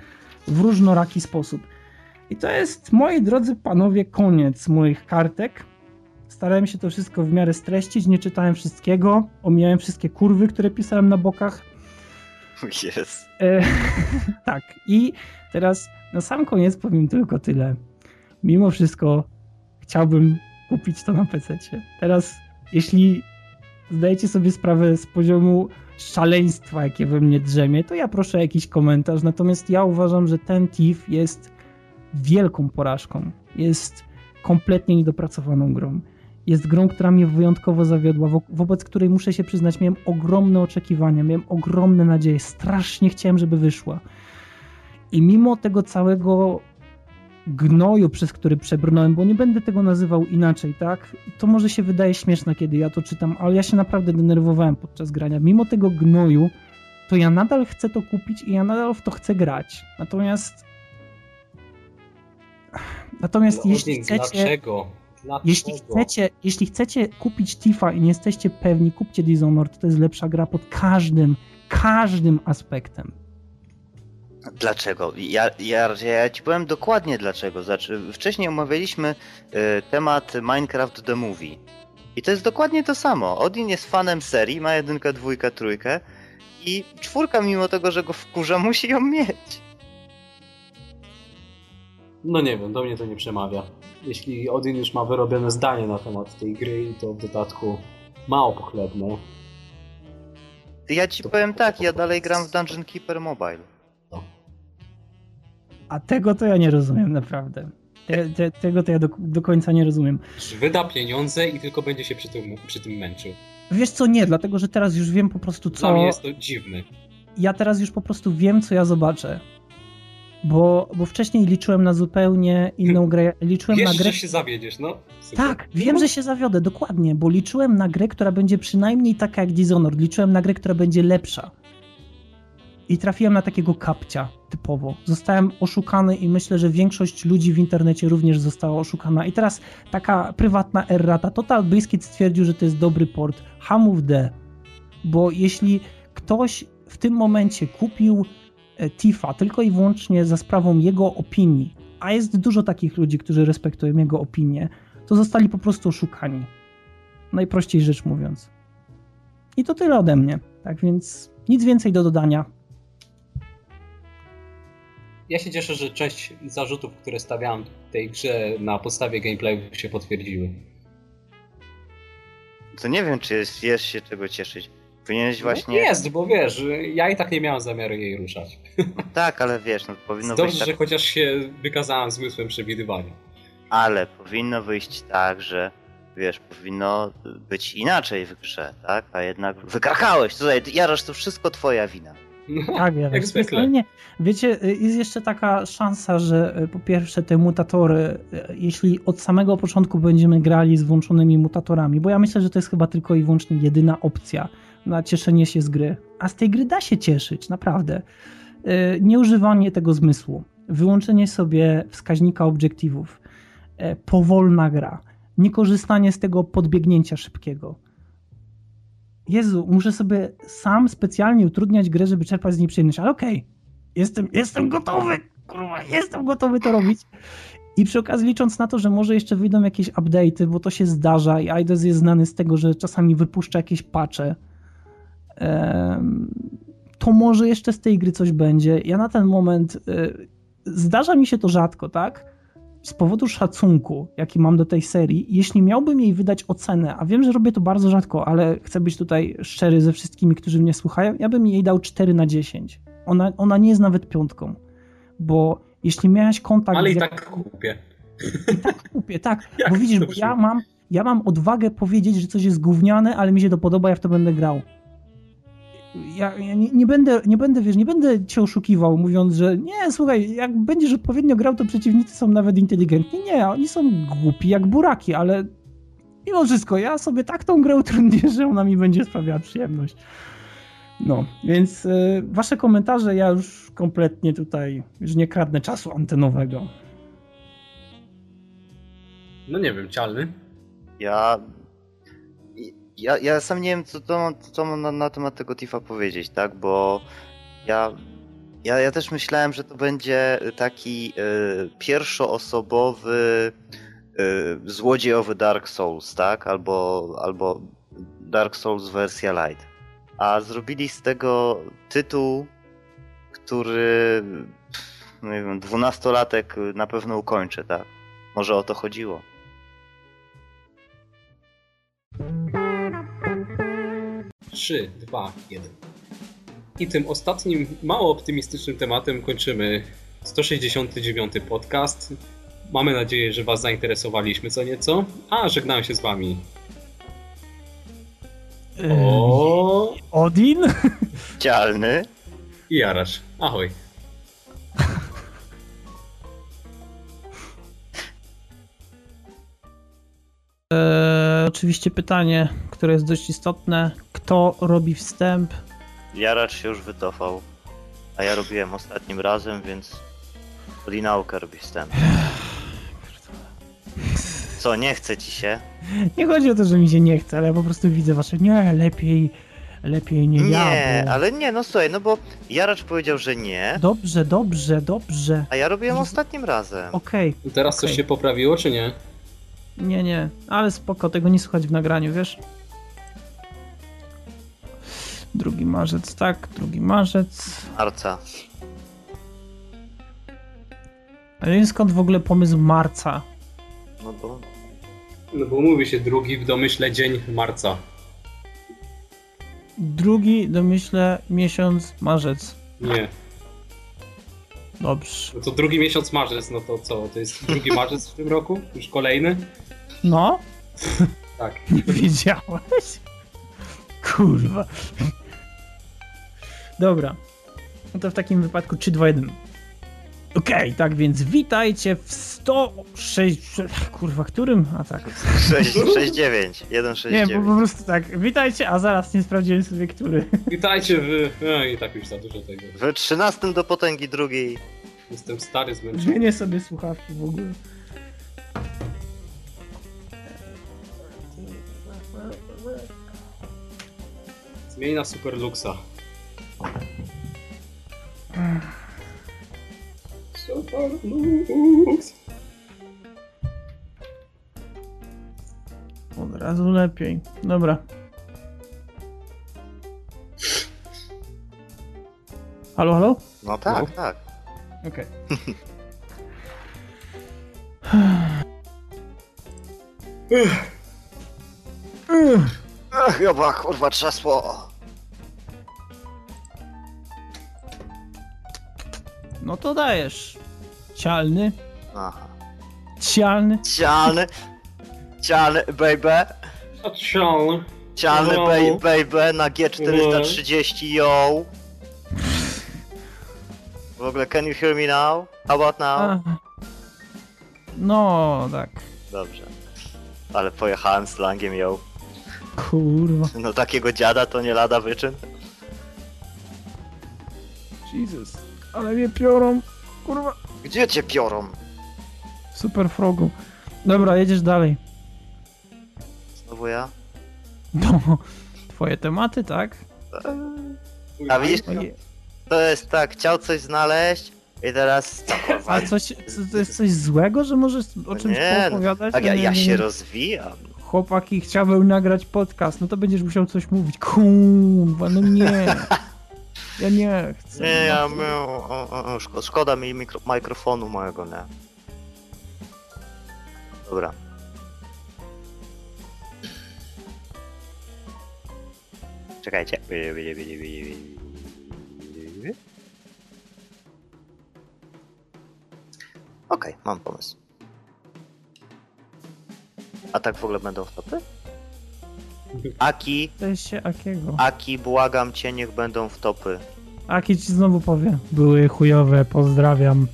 w różnoraki sposób. I to jest, moi drodzy panowie, koniec moich kartek. Starałem się to wszystko w miarę streścić, nie czytałem wszystkiego, omijałem wszystkie kurwy, które pisałem na bokach. Jest. E, tak, i teraz na sam koniec powiem tylko tyle. Mimo wszystko chciałbym kupić to na PC. Teraz, jeśli zdajecie sobie sprawę z poziomu szaleństwa, jakie we mnie drzemie, to ja proszę jakiś komentarz. Natomiast ja uważam, że ten TIF jest wielką porażką. Jest kompletnie niedopracowaną grą. Jest grą, która mnie wyjątkowo zawiodła, wo wobec której muszę się przyznać, miałem ogromne oczekiwania, miałem ogromne nadzieje, strasznie chciałem, żeby wyszła. I mimo tego całego gnoju, przez który przebrnąłem, bo nie będę tego nazywał inaczej, tak? To może się wydaje śmieszne, kiedy ja to czytam, ale ja się naprawdę denerwowałem podczas grania. Mimo tego gnoju, to ja nadal chcę to kupić i ja nadal w to chcę grać. Natomiast. Natomiast No, jeśli chcecie. Dlaczego? Dlaczego? Jeśli chcecie, jeśli chcecie kupić Tifa i nie jesteście pewni, kupcie Dishonored, to jest lepsza gra pod każdym, każdym aspektem. Dlaczego? Ja, ja, ja ci powiem dokładnie dlaczego. Znaczy, wcześniej omawialiśmy y, temat Minecraft The Movie. I to jest dokładnie to samo. Odin jest fanem serii, ma jedynkę, dwójkę, trójkę i czwórka mimo tego, że go wkurza, musi ją mieć. No nie wiem, do mnie to nie przemawia. Jeśli Odin już ma wyrobione zdanie na temat tej gry i to w dodatku mało pochlebne, Ja ci powiem tak, ja dalej gram w Dungeon Keeper Mobile. A tego to ja nie rozumiem, naprawdę. Te, te, tego to ja do, do końca nie rozumiem. wyda pieniądze i tylko będzie się przy tym, przy tym męczył. Wiesz co, nie, dlatego że teraz już wiem po prostu Dla co. mnie jest to dziwne. Ja teraz już po prostu wiem, co ja zobaczę. Bo, bo wcześniej liczyłem na zupełnie inną grę. Liczyłem Wiesz, na grę. że się zawiedziesz, no. Super. Tak, wiem, że się zawiodę, dokładnie, bo liczyłem na grę, która będzie przynajmniej taka jak Dishonored. Liczyłem na grę, która będzie lepsza. I trafiłem na takiego kapcia typowo. Zostałem oszukany i myślę, że większość ludzi w internecie również została oszukana. I teraz taka prywatna errata. Total Biscuit stwierdził, że to jest dobry port. Hamów D. Bo jeśli ktoś w tym momencie kupił e, Tifa tylko i wyłącznie za sprawą jego opinii, a jest dużo takich ludzi, którzy respektują jego opinię, to zostali po prostu oszukani. Najprościej rzecz mówiąc. I to tyle ode mnie. Tak więc nic więcej do dodania. Ja się cieszę, że część zarzutów, które stawiałem tej grze na podstawie gameplayu się potwierdziły. To nie wiem, czy jest, jest się czego cieszyć. Powinieneś właśnie... No jest, bo wiesz, ja i tak nie miałem zamiaru jej ruszać. Tak, ale wiesz, no powinno Dobrze, wyjść tak... że chociaż się wykazałem zmysłem przewidywania. Ale powinno wyjść tak, że wiesz, powinno być inaczej w grze, tak? A jednak wykrakałeś, tutaj jarasz, to wszystko twoja wina. No, Tak, ja jak zwykle. Nie. Wiecie, y, jest jeszcze taka szansa, że y, po pierwsze te mutatory, y, jeśli od samego początku będziemy grali z włączonymi mutatorami, bo ja myślę, że to jest chyba tylko i wyłącznie jedyna opcja na cieszenie się z gry. A z tej gry da się cieszyć, naprawdę. Nieużywanie tego zmysłu, wyłączenie sobie wskaźnika obiektywów, powolna gra, niekorzystanie z tego podbiegnięcia szybkiego. Jezu, muszę sobie sam specjalnie utrudniać grę, żeby czerpać z niej przyjemność, ale okej, jestem, jestem gotowy, kurwa, jestem gotowy to robić. I przy okazji licząc na to, że może jeszcze wyjdą jakieś update'y, bo to się zdarza i IDOS jest znany z tego, że czasami wypuszcza jakieś patche, to może jeszcze z tej gry coś będzie. Ja na ten moment, y, zdarza mi się to rzadko, tak? Z powodu szacunku, jaki mam do tej serii, jeśli miałbym jej wydać ocenę, a wiem, że robię to bardzo rzadko, ale chcę być tutaj szczery ze wszystkimi, którzy mnie słuchają, ja bym jej dał 4 na 10. Ona, ona nie jest nawet piątką, bo jeśli miałeś kontakt... Ale i jak- tak kupię. i tak kupię, tak, bo widzisz, bo ja mam, ja mam odwagę powiedzieć, że coś jest gówniane, ale mi się to podoba, ja w to będę grał. Ja, ja nie, nie, będę, nie będę, wiesz, nie będę cię oszukiwał, mówiąc, że nie, słuchaj, jak będziesz odpowiednio grał, to przeciwnicy są nawet inteligentni. Nie, oni są głupi jak buraki, ale mimo wszystko, ja sobie tak tą grę utrudnię, że ona mi będzie sprawiała przyjemność. No, więc y, wasze komentarze ja już kompletnie tutaj, już nie kradnę czasu antenowego. No nie wiem, cialny. Ja... Ja, ja sam nie wiem, co, to, co mam na, na temat tego Tifa powiedzieć, tak? Bo ja Ja, ja też myślałem, że to będzie taki y, pierwszoosobowy y, złodziejowy Dark Souls, tak? Albo, albo Dark Souls wersja light. A zrobili z tego tytuł, który nie wiem, dwunastolatek na pewno ukończy, tak? Może o to chodziło. Trzy, dwa, jeden. I tym ostatnim, mało optymistycznym tematem kończymy 169 podcast. Mamy nadzieję, że Was zainteresowaliśmy co nieco. A żegnam się z Wami. O Odin? Cialny. i Jarasz. Ahoj. E, oczywiście pytanie, które jest dość istotne. Kto robi wstęp? Jaracz się już wycofał. A ja robiłem ostatnim razem, więc Odinauka robi wstęp. Co, nie chce ci się? Nie chodzi o to, że mi się nie chce, ale ja po prostu widzę wasze. Nie, lepiej, lepiej nie, ja. Nie, bo... ale nie, no słuchaj, no bo Jaracz powiedział, że nie, Dobrze, dobrze, dobrze. a ja robiłem ostatnim razem. Okej, Teraz coś Okej. się poprawiło, czy nie? nie, nie, ale spoko, tego nie słychać w nagraniu, wiesz? Drugi marzec, tak, drugi marzec. Arca. A nie wiem skąd w ogóle pomysł marca. No bo No bo mówi się drugi w domyśle dzień marca. Drugi, domyślę, miesiąc, marzec. Nie. Dobrze. No to drugi miesiąc marzec, no to co? To jest drugi marzec w tym roku? Już kolejny? No, Tak. nie wiedziałeś? Kurwa. Dobra. No to w takim wypadku 3, 2, 1. Okej, tak więc witajcie w 106... Kurwa, którym? A tak. 669, Nie, bo 169. po prostu tak. Witajcie, a zaraz nie sprawdziłem sobie, który. Witajcie w... No i tak już za dużo tego. W 13 do potęgi drugiej. Jestem stary, zmęczony. Zmienię sobie słuchawki w ogóle. Zmień na Super Luxa. Super Lux. Od razu lepiej. Dobra. Halo, halo? No tak, No. tak. Okej. Ach, chyba kurwa trzasło. No to dajesz. Cialny. Aha. Cialny. Cialny. Cialny, baby. Cialny, No. baj- baby na G430, yo. W ogóle, can you hear me now? How about now? No, tak. Dobrze. Ale pojechałem slangiem, yo. Kurwa. No takiego dziada to nie lada wyczyn. Jesus. Ale mnie piorą. Kurwa. Gdzie cię piorą? Super frogu. Dobra, jedziesz dalej. Znowu ja? No. Twoje tematy, tak? A widzisz, Oje- to jest tak, chciał coś znaleźć i teraz co kurwa? A coś, co, to jest coś złego, że możesz o czymś Nie, no, opowiadać? Tak, ja, nie, ja nie, się rozwijam. Chłopaki, chciałbym nagrać podcast, no to będziesz musiał coś mówić. Kurwa, no nie. Ja nie chcę. Nie, ja my, o, o, o, szko- szkoda mi mikro, mikrofonu mojego, nie? Dobra. Czekajcie. Okej, mam pomysł. A tak w ogóle będą wtopy? Aki, Weź się Akiego. Aki, błagam cię, niech będą wtopy. Aki ci znowu powie. Były chujowe, pozdrawiam.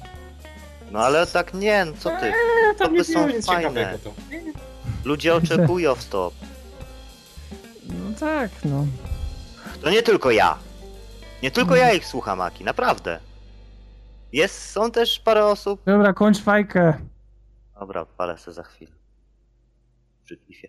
No ale tak nie, no co ty? Tam nie było są nic fajne. ciekawego to. Ludzie oczekują wtop. No tak, no. To nie tylko ja. Nie tylko ja ich słucham, Aki, naprawdę. Jest, są też parę osób. Dobra, kończ fajkę. Dobra, odpalę se za chwilę. Przy pifie.